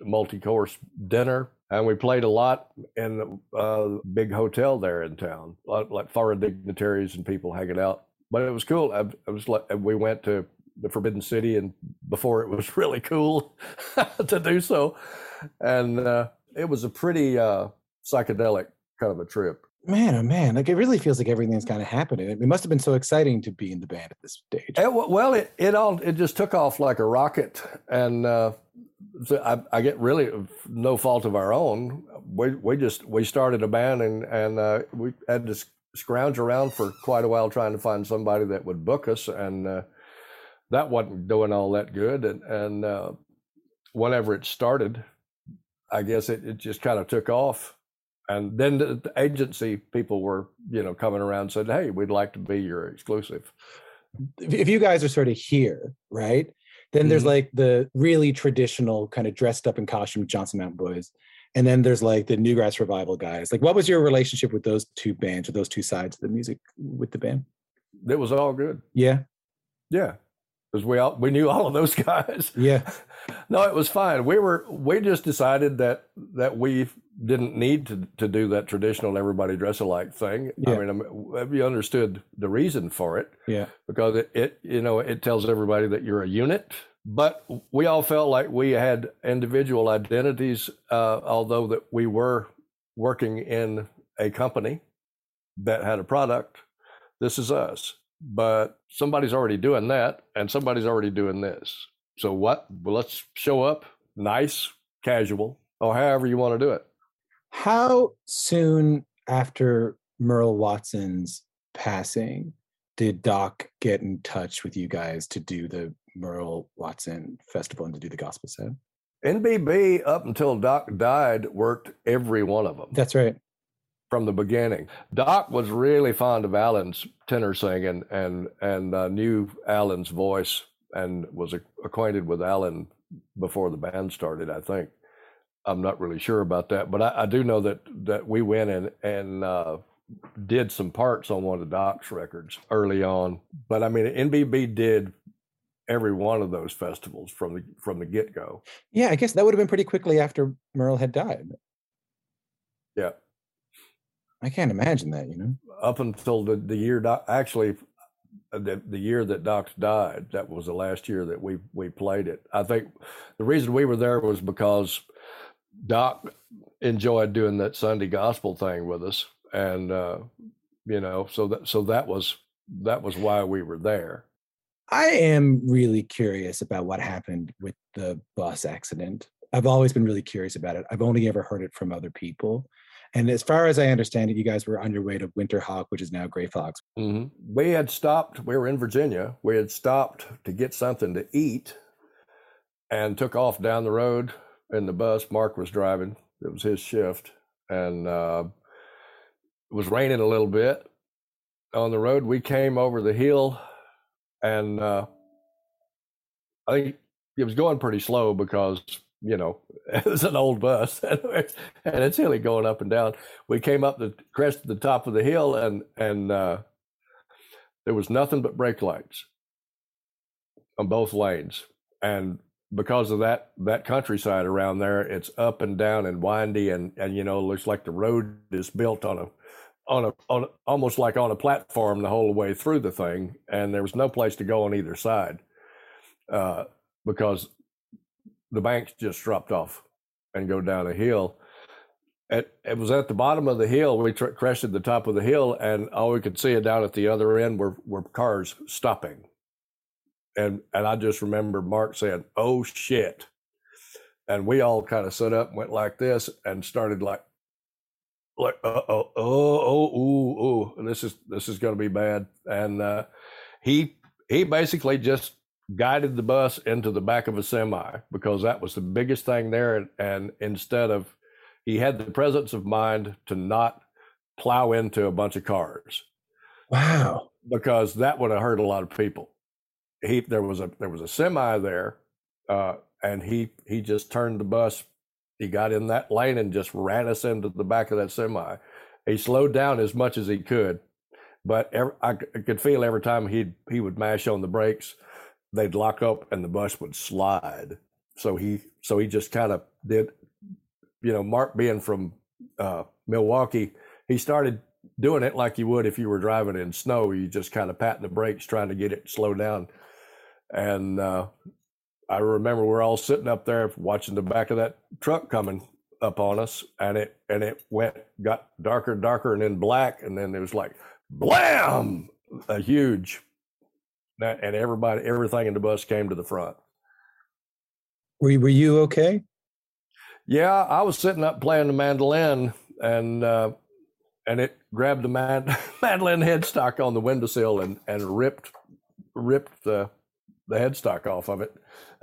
multi-course dinner. And we played a lot in a uh, big hotel there in town, like, like foreign dignitaries and people hanging out. But it was cool. I, I was like, we went to the Forbidden City, and before it was really cool to do so, and uh, it was a pretty uh, psychedelic kind of a trip. Man, oh man, like it really feels like everything's kind of happening. It must have been so exciting to be in the band at this stage. It, well, it it all it just took off like a rocket, and uh, so I, I get really no fault of our own. We we just we started a band, and and uh, we had to scrounge around for quite a while trying to find somebody that would book us, and uh, that wasn't doing all that good. And and uh, whenever it started, I guess it, it just kind of took off and then the, the, agency people were you know coming around and said hey we'd like to be your exclusive if you guys are sort of here right then mm-hmm. there's like the really traditional kind of dressed up in costume johnson mountain boys and then there's like the newgrass revival guys like what was your relationship with those two bands or those two sides of the music with the band it was all good yeah yeah because we all we knew all of those guys. Yeah. no, it was fine. We were we just decided that that we didn't need to to do that traditional everybody dress alike thing. Yeah. I mean, we understood the reason for it. Yeah. Because it, it you know it tells everybody that you're a unit. But we all felt like we had individual identities, uh, although that we were working in a company that had a product. This is us but somebody's already doing that and somebody's already doing this. So what? Well, let's show up nice, casual, or however you want to do it. How soon after Merle Watson's passing did Doc get in touch with you guys to do the Merle Watson Festival and to do the gospel set? NBB, up until Doc died, worked every one of them. That's right from the beginning. Doc was really fond of Alan's tenor singing and and uh, knew Alan's voice and was acquainted with Alan before the band started. I think I'm not really sure about that, but I, I do know that that we went and and uh, did some parts on one of the Doc's records early on. But I mean, NBB did every one of those festivals from the from the get go. Yeah, I guess that would have been pretty quickly after Merle had died. Yeah. I can't imagine that, you know. Up until the, the year Doc, actually, uh, the, the year that Doc died, that was the last year that we we played it. I think the reason we were there was because Doc enjoyed doing that Sunday gospel thing with us, and uh, you know, so that so that was that was why we were there. I am really curious about what happened with the bus accident. I've always been really curious about it. I've only ever heard it from other people. And as far as I understand it, you guys were on your way to Winterhawk, which is now Grey Fox. Mm-hmm. We had stopped, we were in Virginia. We had stopped to get something to eat and took off down the road in the bus. Mark was driving, it was his shift. And uh, it was raining a little bit on the road. We came over the hill and uh, I think it was going pretty slow because you know, it was an old bus and it's hilly going up and down. We came up the crest of the top of the hill and, and, uh, there was nothing but brake lights on both lanes. And because of that, that countryside around there, it's up and down and windy and, and, you know, looks like the road is built on a, on a, on almost like on a platform the whole way through the thing. And there was no place to go on either side. Uh, because the banks just dropped off and go down a hill. It, it was at the bottom of the hill. We tr- crested the top of the hill, and all we could see down at the other end were, were cars stopping. And and I just remember Mark saying, "Oh shit!" And we all kind of stood up, and went like this, and started like, like, uh oh, oh, oh, oh, ooh, this is this is going to be bad. And uh, he he basically just guided the bus into the back of a semi because that was the biggest thing there. And, and instead of, he had the presence of mind to not plow into a bunch of cars. Wow. Because that would have hurt a lot of people. He, there was a, there was a semi there uh, and he he just turned the bus. He got in that lane and just ran us into the back of that semi. He slowed down as much as he could, but every, I, could feel every time he he would mash on the brakes, they'd lock up and the bus would slide. So he so he just kind of did, you know, Mark being from uh, Milwaukee, he started doing it like you would if you were driving in snow. You just kind of patting the brakes, trying to get it slow down. And uh, I remember we're all sitting up there watching the back of that truck coming up on us, and it and it went got darker and darker, and then black, and then it was like blam, a huge, and everybody, everything in the bus came to the front. Were you, were you okay? Yeah, I was sitting up playing the mandolin, and uh, and it grabbed the man, mandolin headstock on the windowsill and and ripped ripped the the headstock off of it.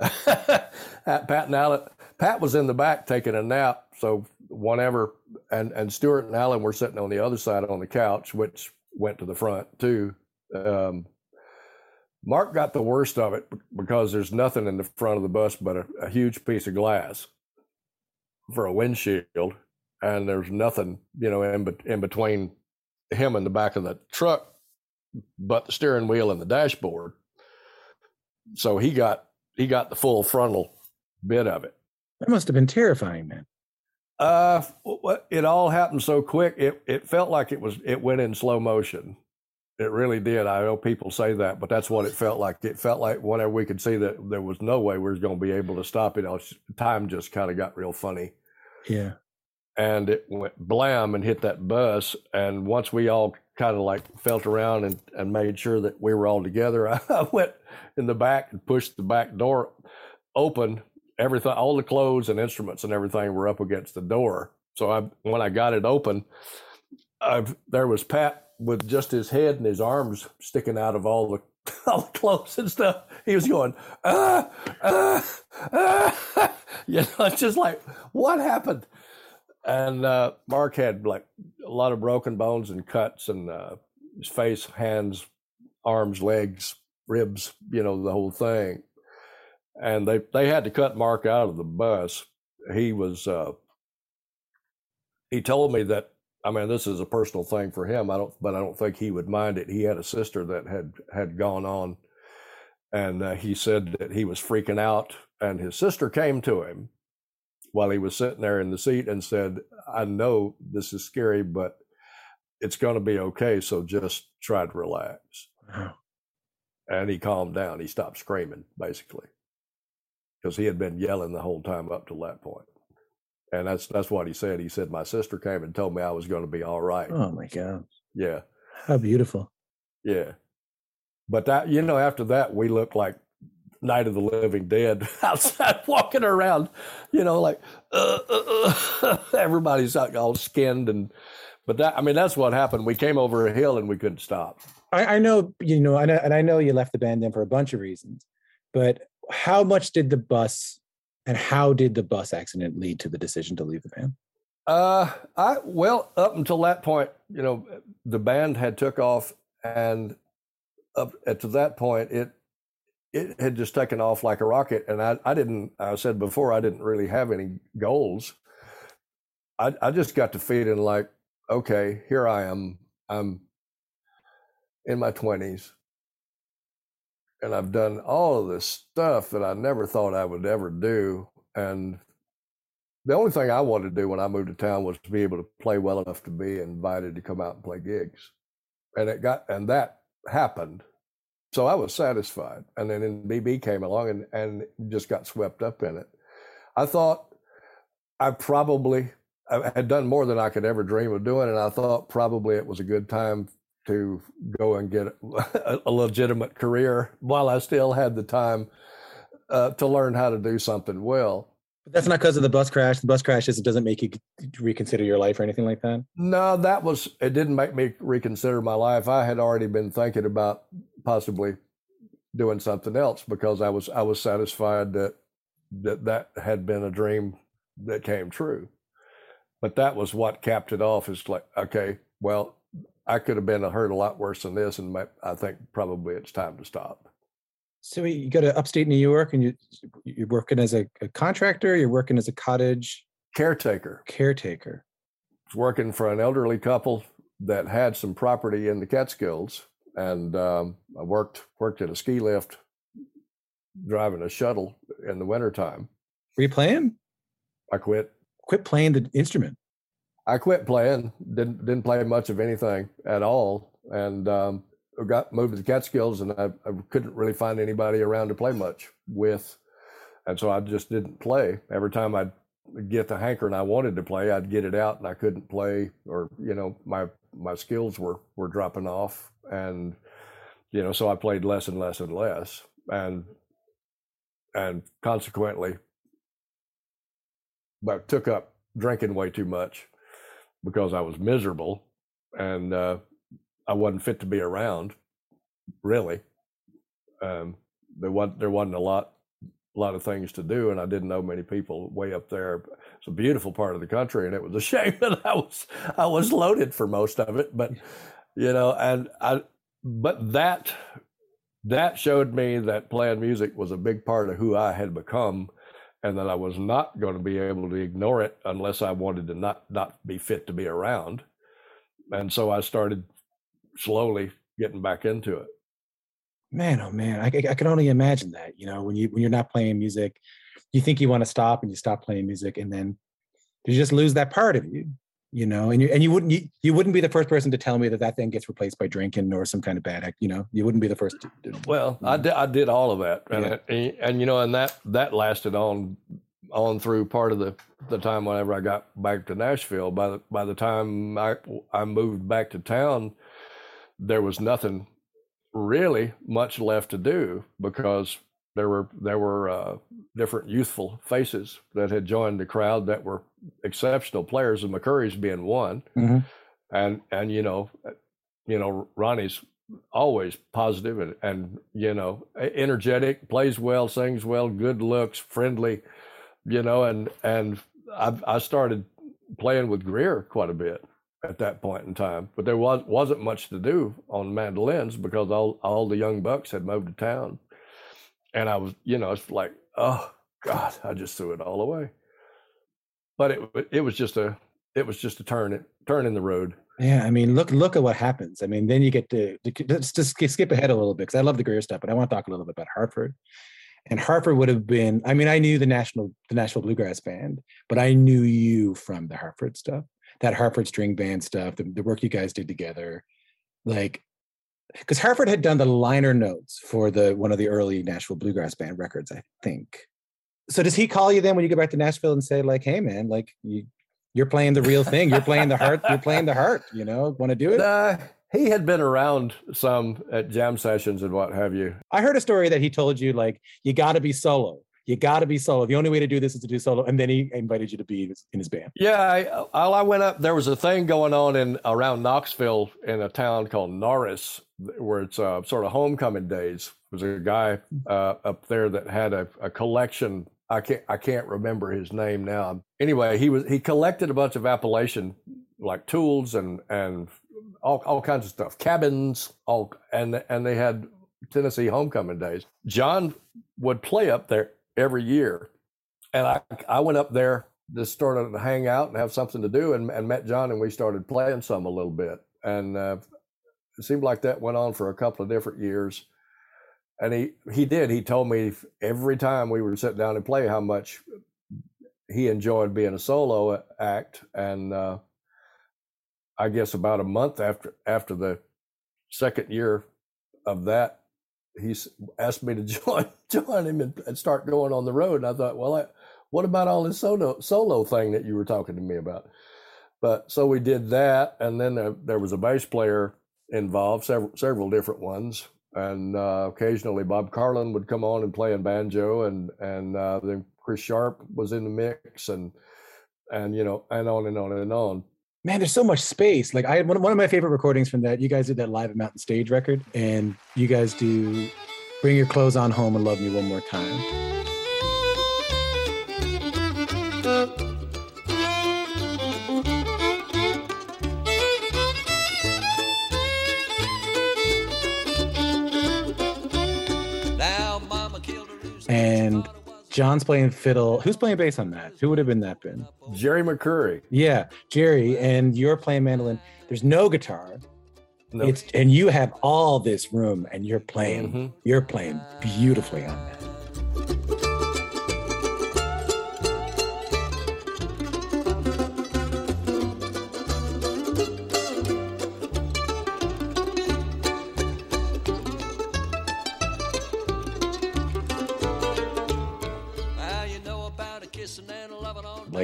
At Pat and Alan, Pat was in the back taking a nap, so whenever and and Stuart and Alan were sitting on the other side on the couch, which went to the front too. Um, Mark got the worst of it because there's nothing in the front of the bus but a, a huge piece of glass for a windshield, and there's nothing, you know, in, in between him and the back of the truck but the steering wheel and the dashboard. So he got he got the full frontal bit of it. That must have been terrifying, man. Uh, it all happened so quick. It it felt like it was it went in slow motion. It really did. I know people say that, but that's what it felt like. It felt like whenever we could see that there was no way we was going to be able to stop it, time just kind of got real funny. Yeah. and it went blam and hit that bus. And once we all kind of like felt around and, and made sure that we were all together, I went in the back and pushed the back door open. Everything, all the clothes and instruments and everything were up against the door. So I, when I got it open, I, there was Pat with just his head and his arms sticking out of all the all the clothes and stuff. He was going, ah, ah, ah. you know, it's just like, what happened? And uh, Mark had like a lot of broken bones and cuts, and uh, his face, hands, arms, legs, ribs, you know, the whole thing. And they they had to cut Mark out of the bus. He was. Uh, he told me that. I mean, this is a personal thing for him. I don't, but I don't think he would mind it. He had a sister that had had gone on, and uh, he said that he was freaking out, and his sister came to him while he was sitting there in the seat and said, I know this is scary, but it's going to be okay. So just try to relax. And he calmed down. He stopped screaming, basically, because he had been yelling the whole time up to that point. And that's that's what he said. He said, My sister came and told me I was going to be all right. Oh my God. Yeah. How beautiful. Yeah. But that, you know, after that, we looked like Night of the Living Dead outside walking around, you know, like uh, uh, uh, everybody's like all skinned. And, but that, I mean, that's what happened. We came over a hill and we couldn't stop. I, I know, you know, and I, and I know you left the band then for a bunch of reasons, but how much did the bus and how did the bus accident lead to the decision to leave the band? Uh, I well up until that point, you know, the band had took off, and up at to that point, it it had just taken off like a rocket. And I I didn't. I said before, I didn't really have any goals. I I just got to feeling like, okay, here I am. I'm in my twenties, and I've done all of this stuff that I never thought I would ever do, and the only thing I wanted to do when I moved to town was to be able to play well enough to be invited to come out and play gigs. And it got and that happened. So I was satisfied. And then BB came along and, and just got swept up in it. I thought I probably I had done more than I could ever dream of doing, and I thought probably it was a good time to go and get a, a legitimate career while I still had the time uh, to learn how to do something well. But that's not because of the bus crash. The bus crash just doesn't make you reconsider your life or anything like that. No, that was it. Didn't make me reconsider my life. I had already been thinking about possibly doing something else because I was I was satisfied that that that had been a dream that came true. But that was what capped it off. Is like, okay, well, I could have been uh, hurt a lot worse than this, and my, I think probably it's time to stop. So you go to upstate New York and you you're working as a, a contractor, you're working as a cottage Caretaker. caretaker. working for an elderly couple that had some property in the Catskills, and um, I worked worked at a ski lift, driving a shuttle in the wintertime. Were you playing? I quit. Quit playing the instrument. I quit playing. Didn't didn't play much of anything at all, and um, got moved to the Catskills, and I, I couldn't really find anybody around to play much with, and so I just didn't play. Every time I'd get the hankering I wanted to play, I'd get it out, and I couldn't play, or you know, my my skills were were dropping off, and you know, so I played less and less and less, and and consequently, but took up drinking way too much because I was miserable and uh, I wasn't fit to be around. Really, um, there wasn't there wasn't a lot a lot of things to do, and I didn't know many people way up there. It's a beautiful part of the country, and it was a shame that I was I was loaded for most of it. But you know, and I but that that showed me that playing music was a big part of who I had become and that I was not going to be able to ignore it unless I wanted to not not be fit to be around. And so I started slowly getting back into it. Man, oh man, I, I can only imagine that. You know, when you when you're not playing music, you think you want to stop and you stop playing music, and then you just lose that part of you. You know, and you and you wouldn't you, you wouldn't be the first person to tell me that that thing gets replaced by drinking or some kind of bad act. You know, you wouldn't be the first. To, to, Well, I mm. did I did all of that, and, Yeah. and and you know, and that that lasted on on through part of the the time whenever I got back to Nashville. By the by the time I I moved back to town, there was nothing really much left to do because there were there were uh, different youthful faces that had joined the crowd that were exceptional players, and McCoury's being one Mhm. and and you know you know ronnie's always positive and and you know energetic plays well sings well good looks friendly you know and and i i started playing with Grier quite a bit at that point in time but there was wasn't much to do on mandolins because all all the young bucks had moved to town and i was you know it's like oh god i just threw it all away but it it was just a it was just a turn it turn in the road Yeah, I mean, look look at what happens. I mean, then you get to, to let's just skip ahead a little bit because I love the Grier stuff, but I want to talk a little bit about Hartford. And Hartford would have been. I mean, I knew the national the Nashville Bluegrass Band, but I knew you from the Hartford stuff, that Hartford string band stuff, the, the work you guys did together, like because Hartford had done the liner notes for the one of the early Nashville Bluegrass Band records, I think. So does he call you then when you go back to Nashville and say like, "Hey, man, like you." You're playing the real thing. You're playing the heart. You're playing the heart. You know, want to do it? Uh, he had been around some at jam sessions and what have you. I heard a story that he told you like you got to be solo. You got to be solo. The only way to do this is to do solo, and then he invited you to be in his band. Yeah, I, I went up. There was a thing going on in around Knoxville in a town called Norris, where it's uh, sort of homecoming days. There was a guy uh, up there that had a, a collection. I can't I can't remember his name now. Anyway, he was he collected a bunch of Appalachian like tools and and all, all kinds of stuff, cabins, all and and they had Tennessee homecoming days. John would play up there every year, and I I went up there just started to hang out and have something to do, and, and met John, and we started playing some a little bit, and uh, it seemed like that went on for a couple of different years. And he he did. He told me every time we would sit down and play how much he enjoyed being a solo act, and uh, I guess about a month after after the second year of that, he asked me to join join him and, and start going on the road. And I thought, well, I, what about all this solo solo thing that you were talking to me about? But so we did that, and then there, there was a bass player involved, several several different ones, and uh, occasionally Bob Carlin would come on and play in banjo, and and uh, then Chris Sharp was in the mix, and and you know, and on and on and on. Man, there's so much space. Like I had one, one of my favorite recordings from that. You guys did that live at Mountain Stage record, and you guys do "Bring Your Clothes On Home and Love Me One More Time." John's playing fiddle. Who's playing bass on that? Who would have been that been? Jerry McCoury. Yeah, Jerry, and you're playing mandolin. There's no guitar. Nope. It's and you have all this room, and you're playing. Mm-hmm. You're playing beautifully on that.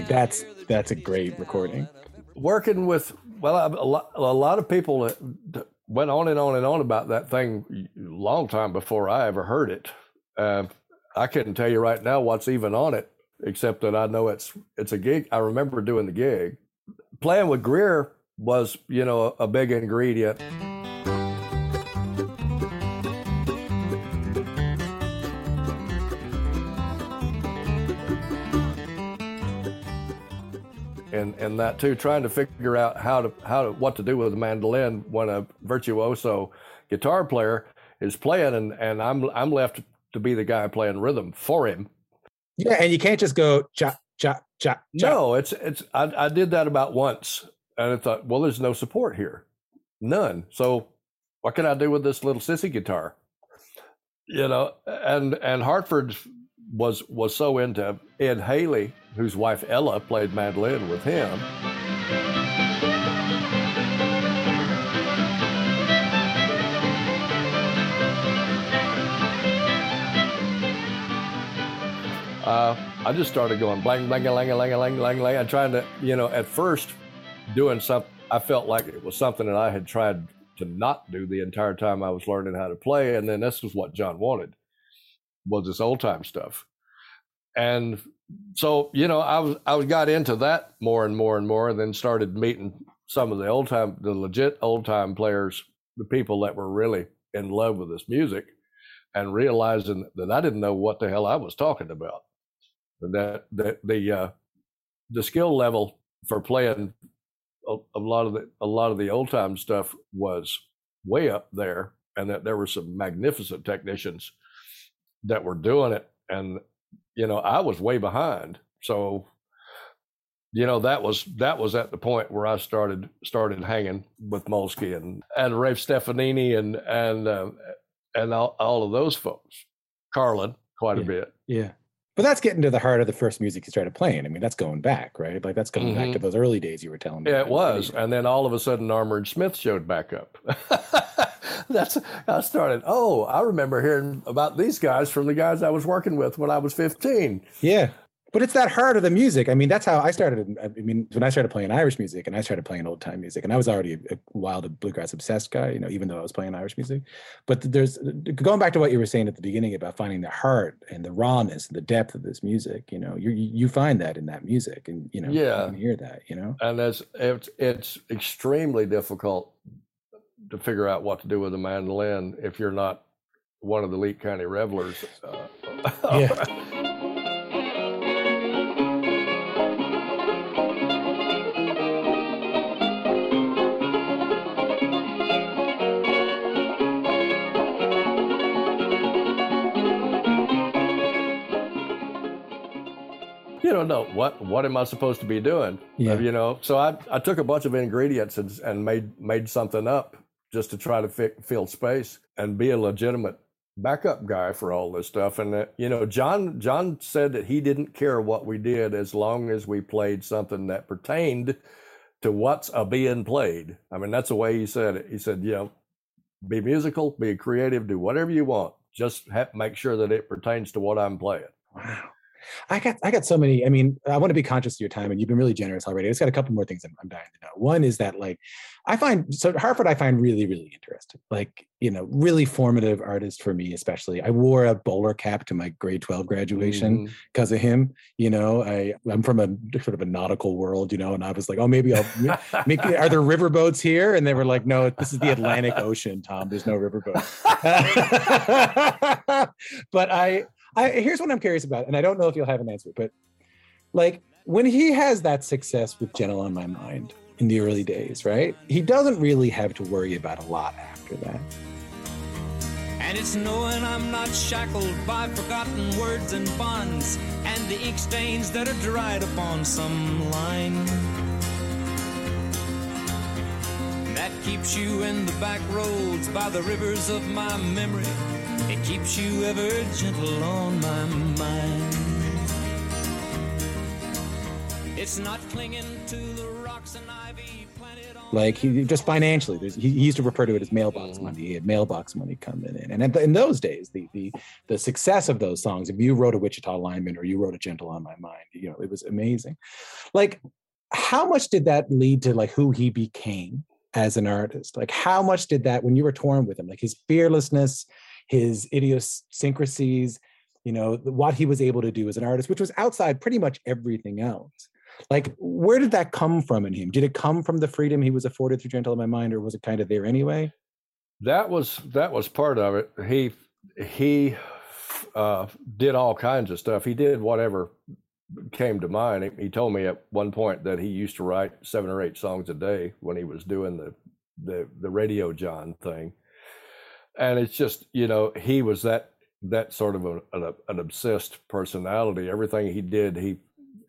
That's that's a great recording. Working with well, a lot, a lot of people went on and on and on about that thing a long time before I ever heard it. Uh, I couldn't tell you right now what's even on it, except that I know it's it's a gig. I remember doing the gig. Playing with Grier was, you know, a, a big ingredient. And and that too, trying to figure out how to how to what to do with the mandolin when a virtuoso guitar player is playing, and and I'm I'm left to be the guy playing rhythm for him. Yeah, and you can't just go chop chop. chop. No, it's it's I, I did that about once, and I thought, well, there's no support here, none. So what can I do with this little sissy guitar? You know, and and Hartford was was so into Ed Haley, whose wife Ella played mandolin with him. Uh, I just started going blang, blang, blang, blang, blang, blang, blang. I'm trying to, you know, at first doing something, I felt like it was something that I had tried to not do the entire time I was learning how to play. And then this was what John wanted, was this old time stuff. And so, you know, I was, I was got into that more and more and more, and then started meeting some of the old time, the legit old time players, the people that were really in love with this music and realizing that I didn't know what the hell I was talking about. That that the uh, the skill level for playing a, a lot of the a lot of the old time stuff was way up there, and that there were some magnificent technicians that were doing it, and you know I was way behind, so you know that was that was at the point where I started started hanging with Molsky and and Rafe Stefanini and and uh, and all, all of those folks, Carlin quite a bit. Yeah. But that's getting to the heart of the first music you started playing. I mean, that's going back, right? Like that's going back to those early days you were telling me. Yeah, it was. And then all of a sudden, Armored Smith showed back up. That's how I started. Oh, I remember hearing about these guys from the guys I was working with when I was 15. Yeah. But it's that heart of the music. I mean, that's how I started. I mean, when I started playing Irish music and I started playing old time music, and I was already a, wild bluegrass obsessed guy, you know, even though I was playing Irish music. But there's going back to what you were saying at the beginning about finding the heart and the rawness and the depth of this music. You know, you you find that in that music, and you know, Yeah. you can hear that. You know, And that's it's it's extremely difficult to figure out what to do with a mandolin if you're not one of the Leake County revelers. Uh, Yeah. you don't know what what am I supposed to be doing? Yeah. You know, so I I took a bunch of ingredients and and made made something up just to try to fi- fill space and be a legitimate backup guy for all this stuff. And you know, John John said that he didn't care what we did as long as we played something that pertained to what's a being played. I mean, that's the way he said it. He said, you know, be musical, be creative, do whatever you want. Just make sure that it pertains to what I'm playing. Wow. I got I got so many. I mean, I want to be conscious of your time, and you've been really generous already. I just got a couple more things I'm, I'm dying to know. One is that like I find so Hartford I find really really interesting. Like you know, really formative artist for me, especially. I wore a bowler cap to my grade twelve graduation mm-hmm. because of him. You know, I I'm from a sort of a nautical world, you know, and I was like, oh, maybe I'll make. Are there riverboats here? And they were like, no, this is the Atlantic Ocean, Tom. There's no riverboat. but I, I here's what I'm curious about, and I don't know if you'll have an answer, but like when he has that success with Gentle on My Mind in the early days, right? He doesn't really have to worry about a lot after that. And it's knowing I'm not shackled by forgotten words and bonds and the ink stains that are dried upon some line. That keeps you in the back roads by the rivers of my memory. It keeps you ever gentle on my mind. It's not clinging to the rocks and ivy planted on. Like he just financially, there's, he, he used to refer to it as mailbox mm. money. He had mailbox money coming in, and in, in those days, the the the success of those songs. If you wrote a Wichita lineman or you wrote a Gentle on My Mind, you know it was amazing. Like, how much did that lead to like who he became as an artist? Like, how much did that when you were touring with him, like his fearlessness, his idiosyncrasies, you know, what he was able to do as an artist, which was outside pretty much everything else. Like, where did that come from in him? Did it come from the freedom he was afforded through Gentle on My Mind, or was it kind of there anyway? That was that was part of it. He he uh, did all kinds of stuff. He did whatever came to mind. He, he told me at one point that he used to write seven or eight songs a day when he was doing the the the radio John thing. And it's just you know he was that that sort of a, an, an obsessed personality. Everything he did, he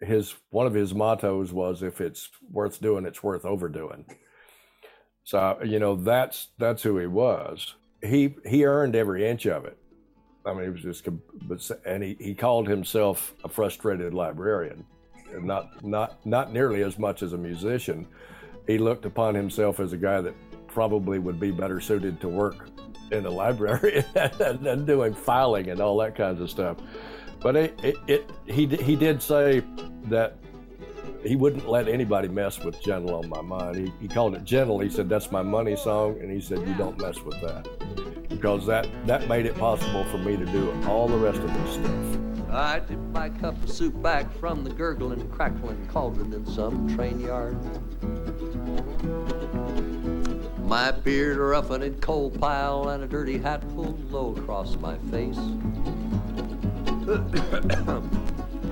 his one of his mottos was if it's worth doing, it's worth overdoing. So you know that's that's who he was. He he earned every inch of it. I mean, he was just, and he, he called himself a frustrated librarian, not not not nearly as much as a musician. He looked upon himself as a guy that probably would be better suited to work in the library and, doing filing and all that kinds of stuff. But it, it, it he he did say that he wouldn't let anybody mess with gentle on my mind. He, he called it gentle. He said that's my money song, and he said you don't mess with that because that that made it possible for me to do all the rest of this stuff. I dip my cup of soup back from the gurgling, crackling cauldron in some train yard. My beard roughened in coal pile and a dirty hat pulled low across my face.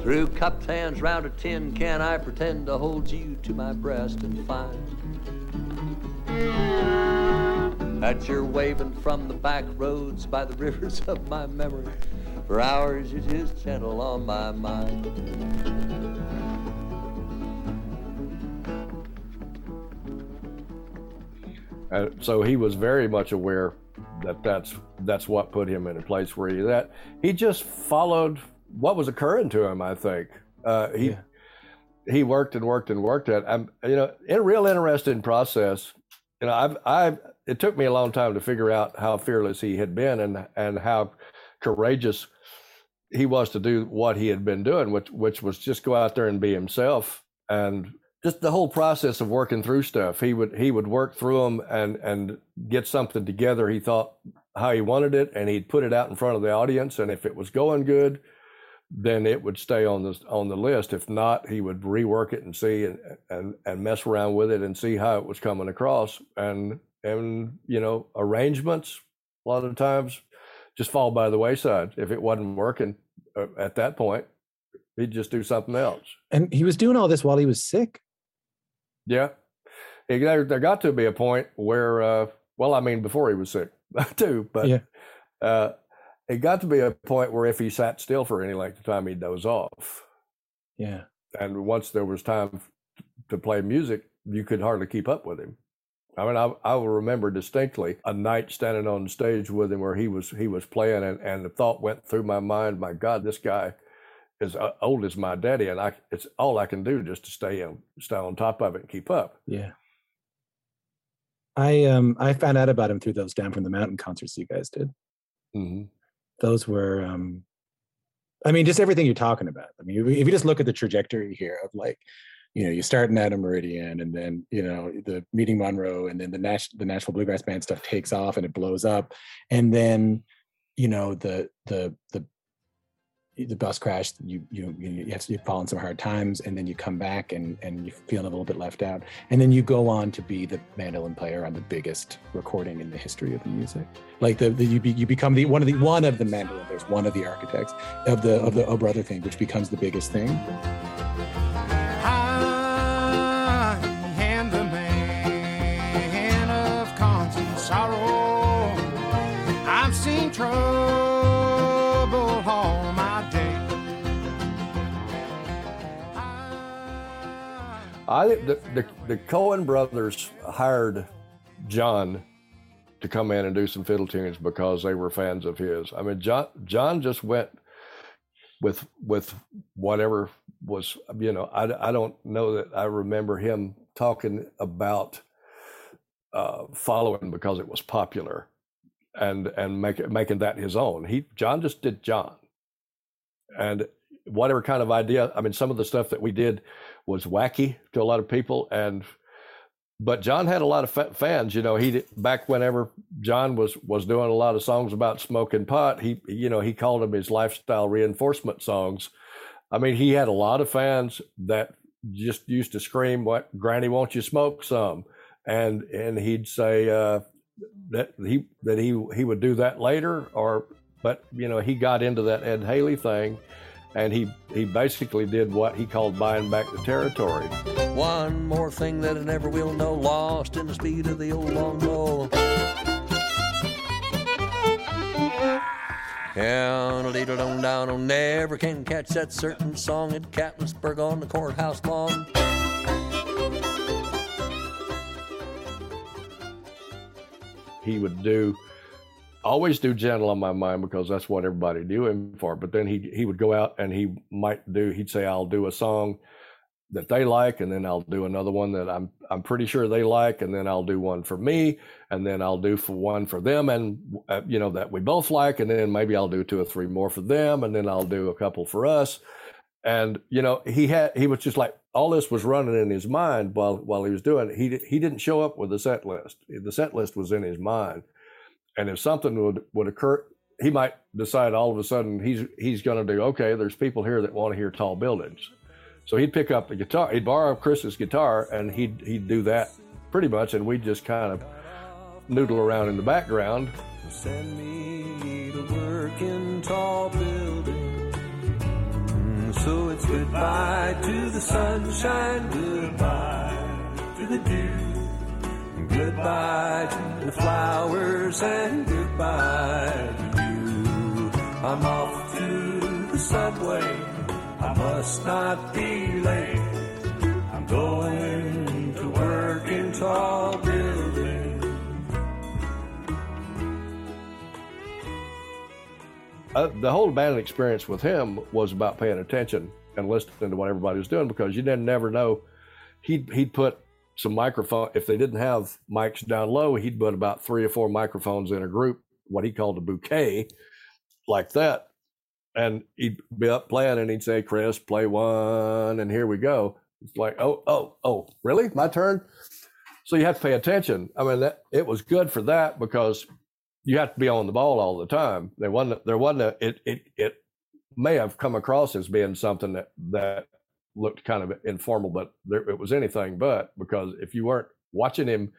Through cupped hands round a tin can, I pretend to hold you to my breast and find that you're waving from the back roads by the rivers of my memory. For hours you're just gentle on my mind. Uh, so he was very much aware that that's that's what put him in a place where he that he just followed what was occurring to him. I think uh, he Yeah. he worked and worked and worked at. I'm you know in a real interesting process. You know I've I've it took me a long time to figure out how fearless he had been and and how courageous he was to do what he had been doing, which which was just go out there and be himself and just the whole process of working through stuff. He would he would work through them and and get something together. He thought how he wanted it, and he'd put it out in front of the audience. And if it was going good, then it would stay on the on the list. If not, he would rework it and see and and and mess around with it and see how it was coming across. And and you know arrangements a lot of times just fall by the wayside if it wasn't working uh, at that point. He'd just do something else. And he was doing all this while he was sick. Yeah. It, there, there got to be a point where, uh, well, I mean, before he was sick too, but Yeah. uh, it got to be a point where if he sat still for any length of time, he'd doze off. Yeah. And once there was time to play music, you could hardly keep up with him. I mean, I, I will remember distinctly a night standing on stage with him where he was he was playing, and, and the thought went through my mind, my God, this guy is uh, old as my daddy, and I it's all I can do just to stay on stay on top of it and keep up. Yeah. I um I found out about him through those Down from the Mountain concerts you guys did. Mm-hmm. Those were um I mean just everything you're talking about. I mean if you- if you just look at the trajectory here of like you know, you start in Adam Meridian and then, you know, the meeting Monroe and then the Nash the Nashville Bluegrass Band stuff takes off and it blows up. And then, you know, the the the the bus crash, you you you you have to you fall in some hard times, and then you come back and and you feel a little bit left out, and then you go on to be the mandolin player on the biggest recording in the history of the music. Like the, the you be, you become the one of the one of the mandolin players, one of the architects of the of the Oh Brother thing, which becomes the biggest thing. I the, the the Coen brothers hired John to come in and do some fiddle tunes because they were fans of his. I mean, John John just went with with whatever was you know I, I don't know that I remember him talking about uh, following because it was popular and and make, making that his own. He John just did John, and whatever kind of idea. I mean, some of the stuff that we did was wacky to a lot of people, and but John had a lot of fa- fans. You know, he back whenever John was was doing a lot of songs about smoking pot. He you know he called them his lifestyle reinforcement songs. I mean, he had a lot of fans that just used to scream, "What, Granny, won't you smoke some?" And and he'd say uh, that he that he he would do that later, or but you know he got into that Ed Haley thing, and he he basically did what he called buying back the territory. One more thing that I never will know, lost in the speed of the old longbow. Down a little down down, oh, never can catch that certain song at Catlettsburg on the courthouse lawn. He would do always do gentle on my mind because that's what everybody knew him for. But then he he would go out and he might do he'd say I'll do a song that they like and then I'll do another one that I'm I'm pretty sure they like and then I'll do one for me and then I'll do for one for them and uh, you know that we both like and then maybe I'll do two or three more for them and then I'll do a couple for us. And you know he had he was just like all this was running in his mind while while he was doing it. He he didn't show up with a set list. The set list was in his mind and if something would would occur he might decide all of a sudden he's he's going to do okay there's people here that want to hear tall buildings so he'd pick up the guitar, he'd borrow Chris's guitar, and he'd he'd do that pretty much, and we'd just kind of noodle around in the background. Send me to work in tall buildings. So it's goodbye to the sunshine, goodbye to the dew, goodbye to the flowers, and goodbye to you. I'm off to the subway. I must not be late. I'm going to work in tall buildings. Uh, the whole band experience with him was about paying attention and listening to what everybody was doing because you didn't never know. He'd he'd put some microphone if they didn't have mics down low. He'd put about three or four microphones in a group, what he called a bouquet, like that, and he'd be up playing and he'd say, Chris, play one, and here we go. It's like, oh, oh, oh, really? My turn? So you have to pay attention. I mean, that, it was good for that because you have to be on the ball all the time. There wasn't, there wasn't a, it, it, it may have come across as being something that, that looked kind of informal, but there, it was anything but because if you weren't watching him,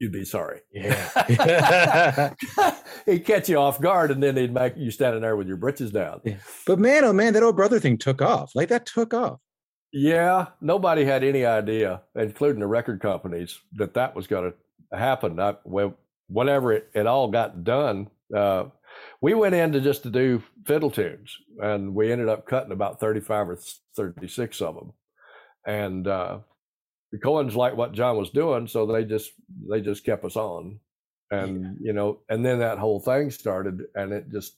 you'd be sorry. Yeah. he'd catch you off guard and then he'd make you standing there with your britches down. But man, oh man, that O Brother thing took off. Like that took off. Yeah, nobody had any idea, including the record companies, that that was going to happen. I, well, whenever it, it all got done, uh, we went in to just to do fiddle tunes, and we ended up cutting about thirty-five or thirty-six of them. And uh, the Coens liked what John was doing, so they just they just kept us on, and you know, and then that whole thing started, and it just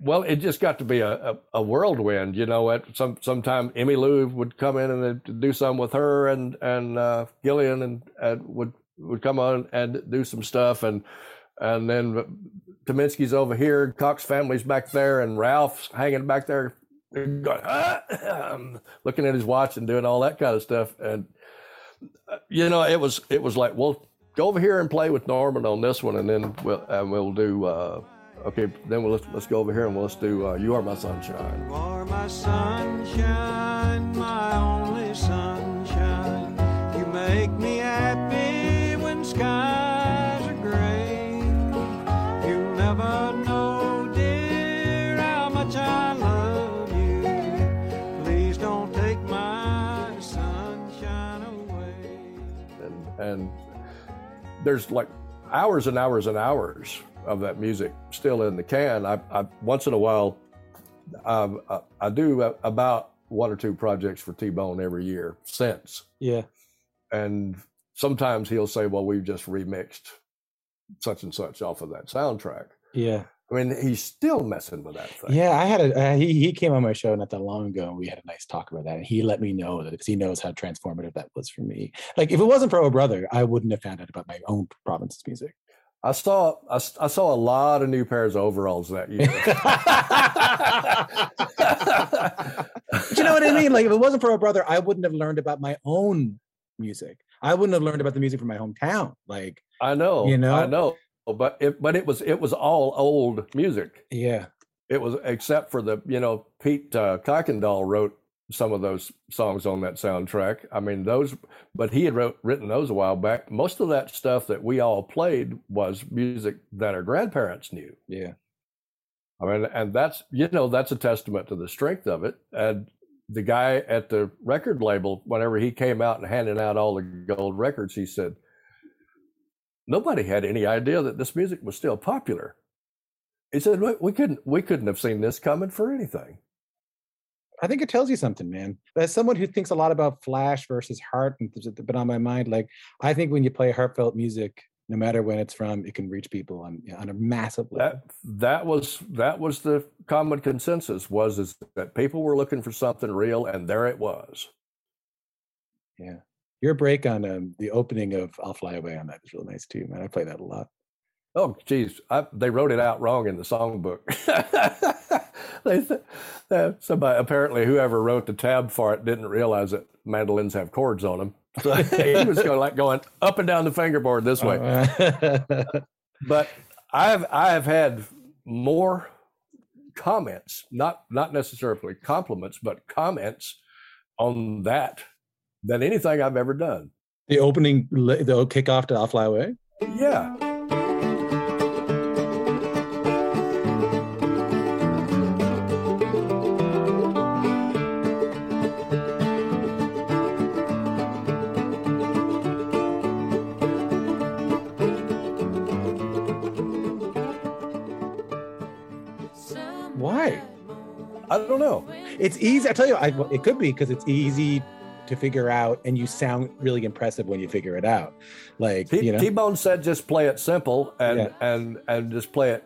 well, it just got to be a, a, a whirlwind, you know. At some sometime, Emmylou would come in and do some with her, and and uh, Gillian and, and would would come on and do some stuff, and and then Tyminski's over here, Cox family's back there, and Ralph's hanging back there, going, ah, looking at his watch and doing all that kind of stuff, and uh, you know, it was it was like, well, go over here and play with Norman on this one, and then we'll and we'll do. Uh, Okay, then we'll let's, let's go over here and we'll let's do uh, "You Are My Sunshine." You are my sunshine, and there's like hours and hours and hours of that music still in the can. I, I once in a while, um, I, I do about one or two projects for T Bone every year since. Yeah. And sometimes he'll say, "Well, we've just remixed such and such off of that soundtrack." Yeah. I mean, he's still messing with that thing. Yeah, I had a uh, he he came on my show not that long ago, and we had a nice talk about that. And he let me know that because he knows how transformative that was for me. Like if it wasn't for Oh Brother, I wouldn't have found out about my own province's music. I saw I saw a lot of new pairs of overalls that year. But you know what I mean? Like if it wasn't for Oh Brother, I wouldn't have learned about my own music. I wouldn't have learned about the music from my hometown. Like I know, You know? I know, but it but it was it was all old music. yeah, It was except for the you know Pete uh, Kuykendall wrote some of those songs on that soundtrack. I mean those, but he had wrote written those a while back. Most of that stuff that we all played was music that our grandparents knew. yeah. I mean, and that's you know that's a testament to the strength of it. And the guy at the record label, whenever he came out and handed out all the gold records, he said nobody had any idea that this music was still popular. He said we, couldn't we couldn't have seen this coming for anything. I think it tells you something, man. As someone who thinks a lot about flash versus heart been on my mind, like I think when you play heartfelt music, no matter when it's from, it can reach people on on a massive level. That that was that was the common consensus was is that people were looking for something real, and there it was. Yeah. Your break on um, the opening of I'll Fly Away on that is really nice too, man. I play that a lot. Oh, geez, I, they wrote it out wrong in the songbook. they, th- uh, somebody apparently whoever wrote the tab for it didn't realize that mandolins have chords on them. So he was going like going up and down the fingerboard this way. Uh, But I've I have had more comments, not not necessarily compliments, but comments on that than anything I've ever done. the opening, the kickoff to I'll Fly Away. Yeah. Why? I don't know. It's easy. I tell you, I, it could be because it's easy to figure out, and you sound really impressive when you figure it out. Like T- you know, T-Bone said, "Just play it simple and Yeah. and and just play it."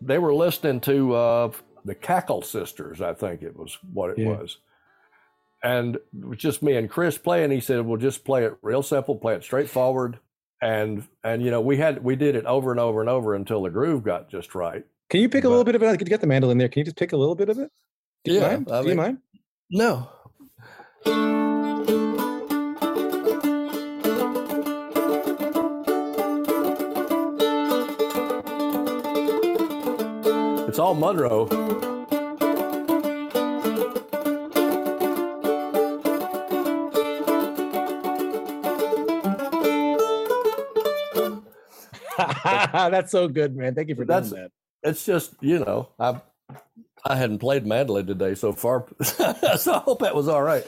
They were listening to uh, the Cackle Sisters, I think it was what it Yeah. was, and it was just me and Chris playing. He said, "Well, just play it real simple, play it straightforward." And and you know we had we did it over and over and over until the groove got just right. can you pick a little bit of it? Could you get the mandolin there? Can you just pick a little bit of it? Do you Yeah, mind? I Do you mind? No, all Monroe. That's so good, man. Thank you for doing that. it's just you know I I hadn't played mandolin today so far, so I hope that was all right.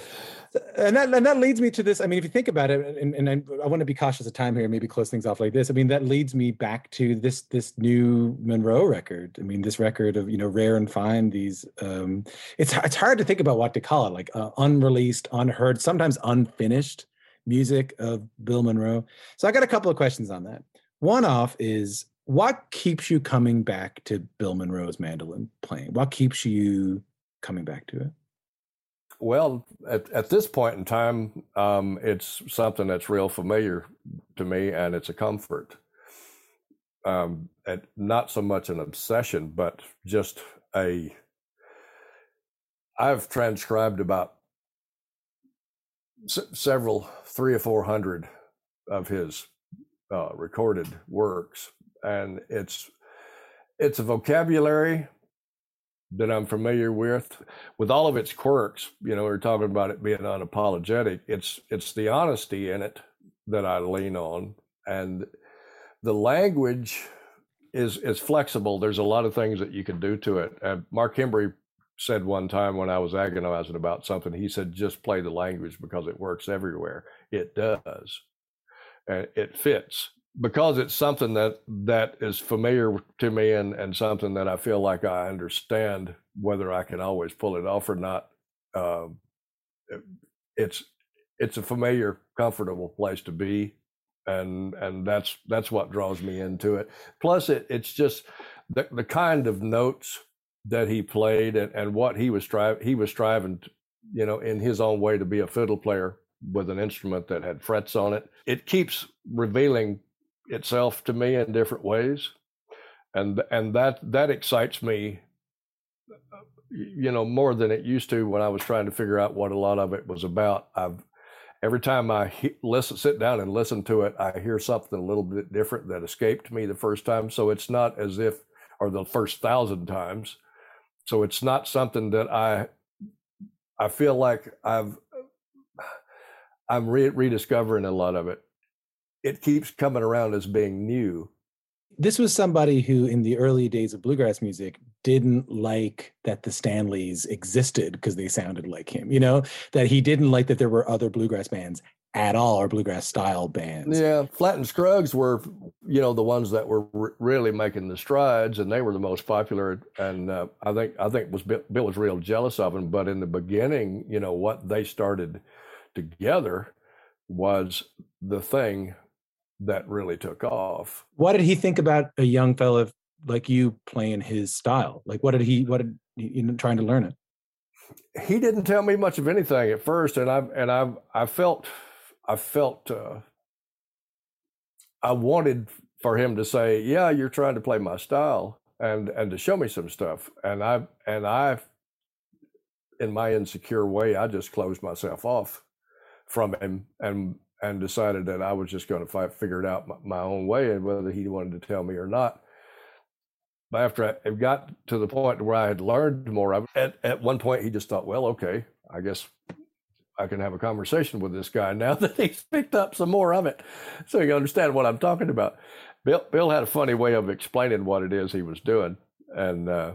And that and that leads me to this. I mean, if you think about it, and, and I, I want to be cautious of time here, maybe close things off like this. I mean, that leads me back to this this new Monroe record. I mean, this record of you know rare and fine. These um, it's it's hard to think about what to call it, like uh, unreleased, unheard, sometimes unfinished music of Bill Monroe. So I got a couple of questions on that. One off is what keeps you coming back to Bill Monroe's mandolin playing? What keeps you coming back to it? Well, at, at this point in time, um, it's something that's real familiar to me, and it's a comfort. Um, and not so much an obsession, but just a. I've transcribed about s- several, three or four hundred of his uh, recorded works, and it's it's a vocabulary that I'm familiar with, with all of its quirks. You know, we're talking about it being unapologetic. It's it's the honesty in it that I lean on, and the language is is flexible. There's a lot of things that you can do to it. Uh, Mark Hembree said one time when I was agonizing about something, he said, "Just play the language because it works everywhere. It does, and it fits." Because it's something that that is familiar to me and and something that I feel like I understand whether I can always pull it off or not uh, it's it's a familiar, comfortable place to be, and and that's that's what draws me into it. Plus, it it's just the the kind of notes that he played and, and what he was striving he was striving to, you know in his own way to be a fiddle player with an instrument that had frets on it it keeps revealing itself to me in different ways and and that that excites me you know more than it used to when i was trying to figure out what a lot of it was about i've every time i he, listen sit down and listen to it i hear something a little bit different that escaped me the first time so it's not as if or the first thousand times so it's not something that I I feel like I've I'm re- rediscovering a lot of it. It keeps coming around as being new. This was somebody who, in the early days of bluegrass music, didn't like that the Stanleys existed because they sounded like him. You know, that he didn't like that there were other bluegrass bands at all or bluegrass style bands. Yeah, Flatt and Scruggs were, you know, the ones that were r- really making the strides, and they were the most popular. And uh, I think I think was Bill, Bill was real jealous of them. But in the beginning, you know, what they started together was the thing that really took off. What did he think about a young fella like you playing his style? Like, what did he? What did you know, trying to learn it? He didn't tell me much of anything at first, and I and I I felt I felt uh, I wanted for him to say, "Yeah, you're trying to play my style," and and to show me some stuff. And I and I, in my insecure way, I just closed myself off from him and and decided that I was just going to figure it out my, my own way, and whether he wanted to tell me or not. But after I got to the point where I had learned more of at, at one point he just thought, well, okay, I guess I can have a conversation with this guy now that he's picked up some more of it, so you understand what I'm talking about. Bill Bill had a funny way of explaining what it is he was doing, and uh,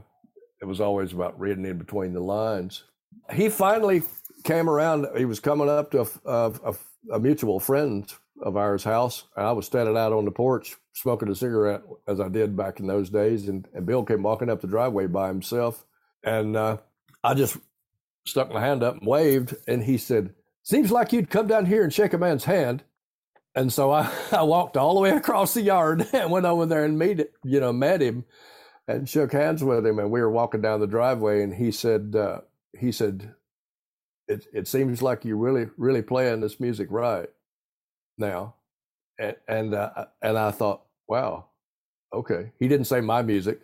it was always about reading in between the lines. He finally came around. He was coming up to a, a, a mutual friend of ours house, and I was standing out on the porch smoking a cigarette as I did back in those days, and, and Bill came walking up the driveway by himself, and uh, I just stuck my hand up and waved, and he said, "Seems like you'd come down here and shake a man's hand." And so I, I walked all the way across the yard and went over there and meet you know, met him and shook hands with him. And we were walking down the driveway, and he said, uh, he said, it it seems like you're really really playing this music right now, and and uh, and I thought, wow, okay. He didn't say my music.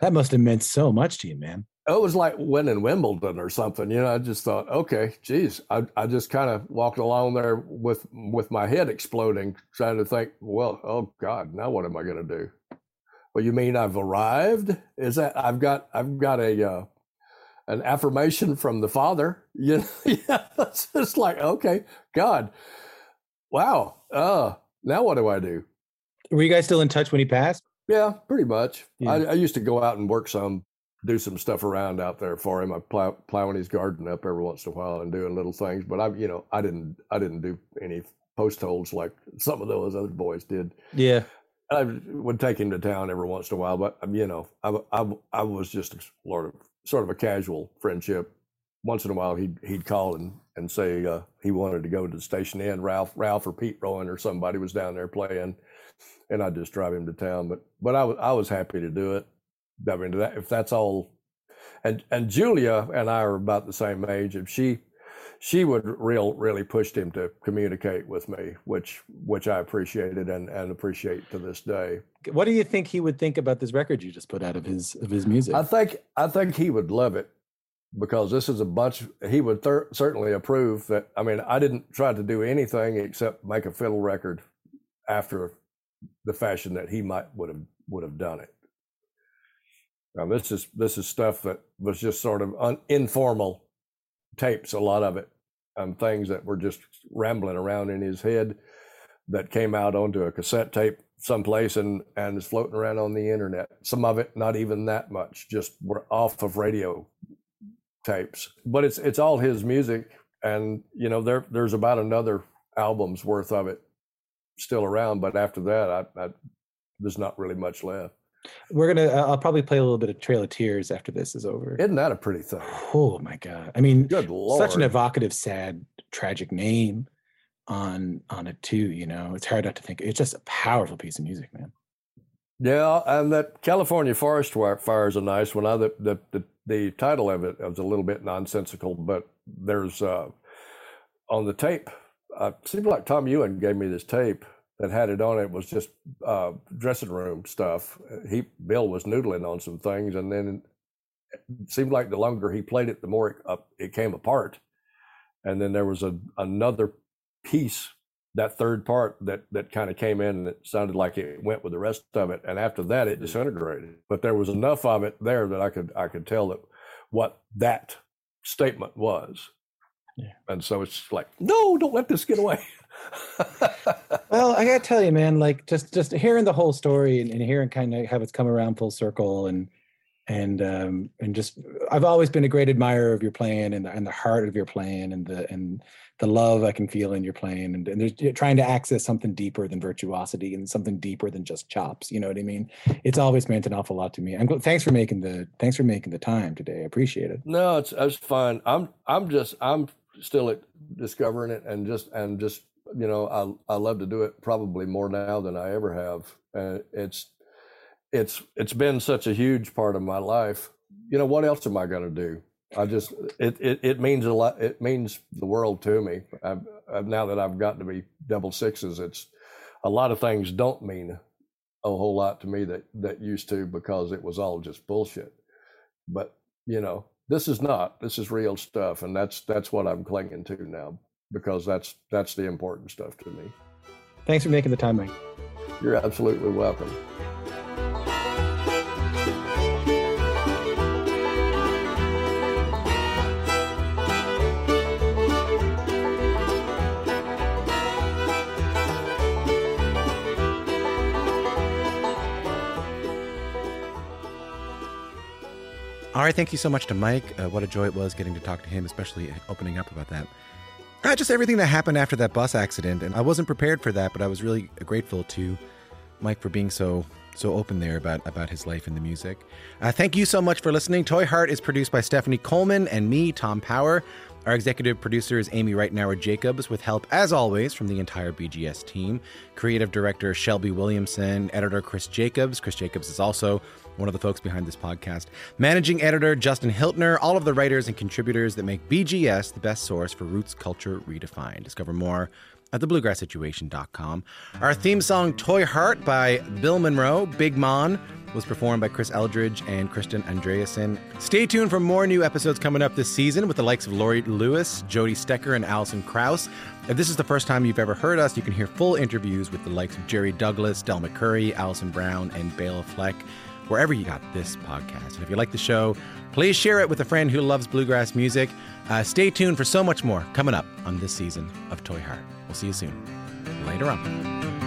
That must have meant so much to you, man it was like winning Wimbledon or something. You know, I just thought, okay, geez, I, I just kind of walked along there with with my head exploding, trying to think, well, oh God, now what am I going to do? Well, you mean I've arrived? Is that I've got I've got a uh, an affirmation from the Father? You know, yeah, it's just like okay, God, wow, uh, now what do I do? Were you guys still in touch when he passed? Yeah, pretty much. Yeah. I, I used to go out and work some do some stuff around out there for him. I plow, plowing his garden up every once in a while and doing little things. But I, you know, I didn't, I didn't do any post holes like some of those other boys did. Yeah, I would take him to town every once in a while, but um, you know, I, I, I was just a sort of, a casual friendship. Once in a while, he'd he'd call and and say uh, he wanted to go to the station inn. Ralph, Ralph or Pete Rowan or somebody was down there playing, and I'd just drive him to town. But but I was I was happy to do it I mean, that, if that's all, and and Julia and I are about the same age, If she she would real really pushed him to communicate with me, which which I appreciated and, and appreciate to this day. What do you think he would think about this record you just put out of his of his music? I think I think he would love it because this is a bunch. He would thir- certainly approve that. I mean, I didn't try to do anything except make a fiddle record after the fashion that he might would have would have done it. Now this is this is stuff that was just sort of un, informal tapes, a lot of it, and things that were just rambling around in his head that came out onto a cassette tape someplace and and is floating around on the internet. Some of it not even that much, just were off of radio tapes. But it's it's all his music, and you know there there's about another album's worth of it still around. But after that, I, I there's not really much left. We're gonna. Uh, I'll probably play a little bit of Trail of Tears after this is over. Isn't that a pretty thing? Oh my god! I mean, Good such an evocative, sad, tragic name on on it too. You know, it's hard not to think. It's just a powerful piece of music, man. Yeah, and that California forest fire is a nice one. I, the, the the the title of it was a little bit nonsensical, but there's uh, on the tape. Uh, seemed like Tom Ewing gave me this tape that had it on it. was just uh, dressing room stuff. He Bill was noodling on some things, and then it seemed like the longer he played it, the more it, uh, it came apart. And then there was a another piece that third part that that kind of came in and it sounded like it went with the rest of it and after that it disintegrated but there was enough of it there that i could i could tell that what that statement was and so it's like no don't let this get away Well, I gotta tell you, man, like just just hearing the whole story and, and hearing kind of how it's come around full circle and and um and just I've always been a great admirer of your playing and the, and the heart of your playing and the and the love I can feel in your playing and, and there's trying to access something deeper than virtuosity and something deeper than just chops. You know what I mean? It's always meant an awful lot to me. I'm thanks for making the thanks for making the time today. I appreciate it. no it's it's fine i'm i'm just i'm still discovering it and just and just you know i i love to do it probably more now than i ever have it's it's it's been such a huge part of my life. You know what else am i going to do? I just it, it it means a lot it means the world to me. I've, I've now that i've gotten to be double sixes it's a lot of things don't mean a whole lot to me that that used to because it was all just bullshit. But you know this is not this is real stuff and that's that's what i'm clinging to now because that's that's the important stuff to me Thanks for making the time, Mike. you're absolutely welcome All right, thank you so much to Mike. Uh, what a joy it was getting to talk to him, especially opening up about that. Uh, just everything that happened after that bus accident, and I wasn't prepared for that, but I was really grateful to Mike for being so so open there about about his life and the music. Uh, thank you so much for listening. Toy Heart is produced by Stephanie Coleman and me, Tom Power. Our executive producer is Amy Reitnauer Jacobs, with help, as always, from the entire BGS team. Creative director Shelby Williamson, editor Chris Jacobs. Chris Jacobs is also one of the folks behind this podcast. Managing editor Justin Hiltner, all of the writers and contributors that make BGS the best source for roots culture redefined. Discover more at thebluegrasssituation.com. Our theme song, Toy Heart by Bill Monroe, Big Mon, was performed by Chris Eldridge and Kristin Andreassen. Stay tuned for more new episodes coming up this season with the likes of Laurie Lewis, Jody Stecher, and Alison Krauss. If this is the first time you've ever heard us, you can hear full interviews with the likes of Jerry Douglas, Del McCoury, Alison Brown, and Bela Fleck wherever you got this podcast. And if you like the show, please share it with a friend who loves bluegrass music. Uh, stay tuned for so much more coming up on this season of Toy Heart. We'll see you soon. Later on.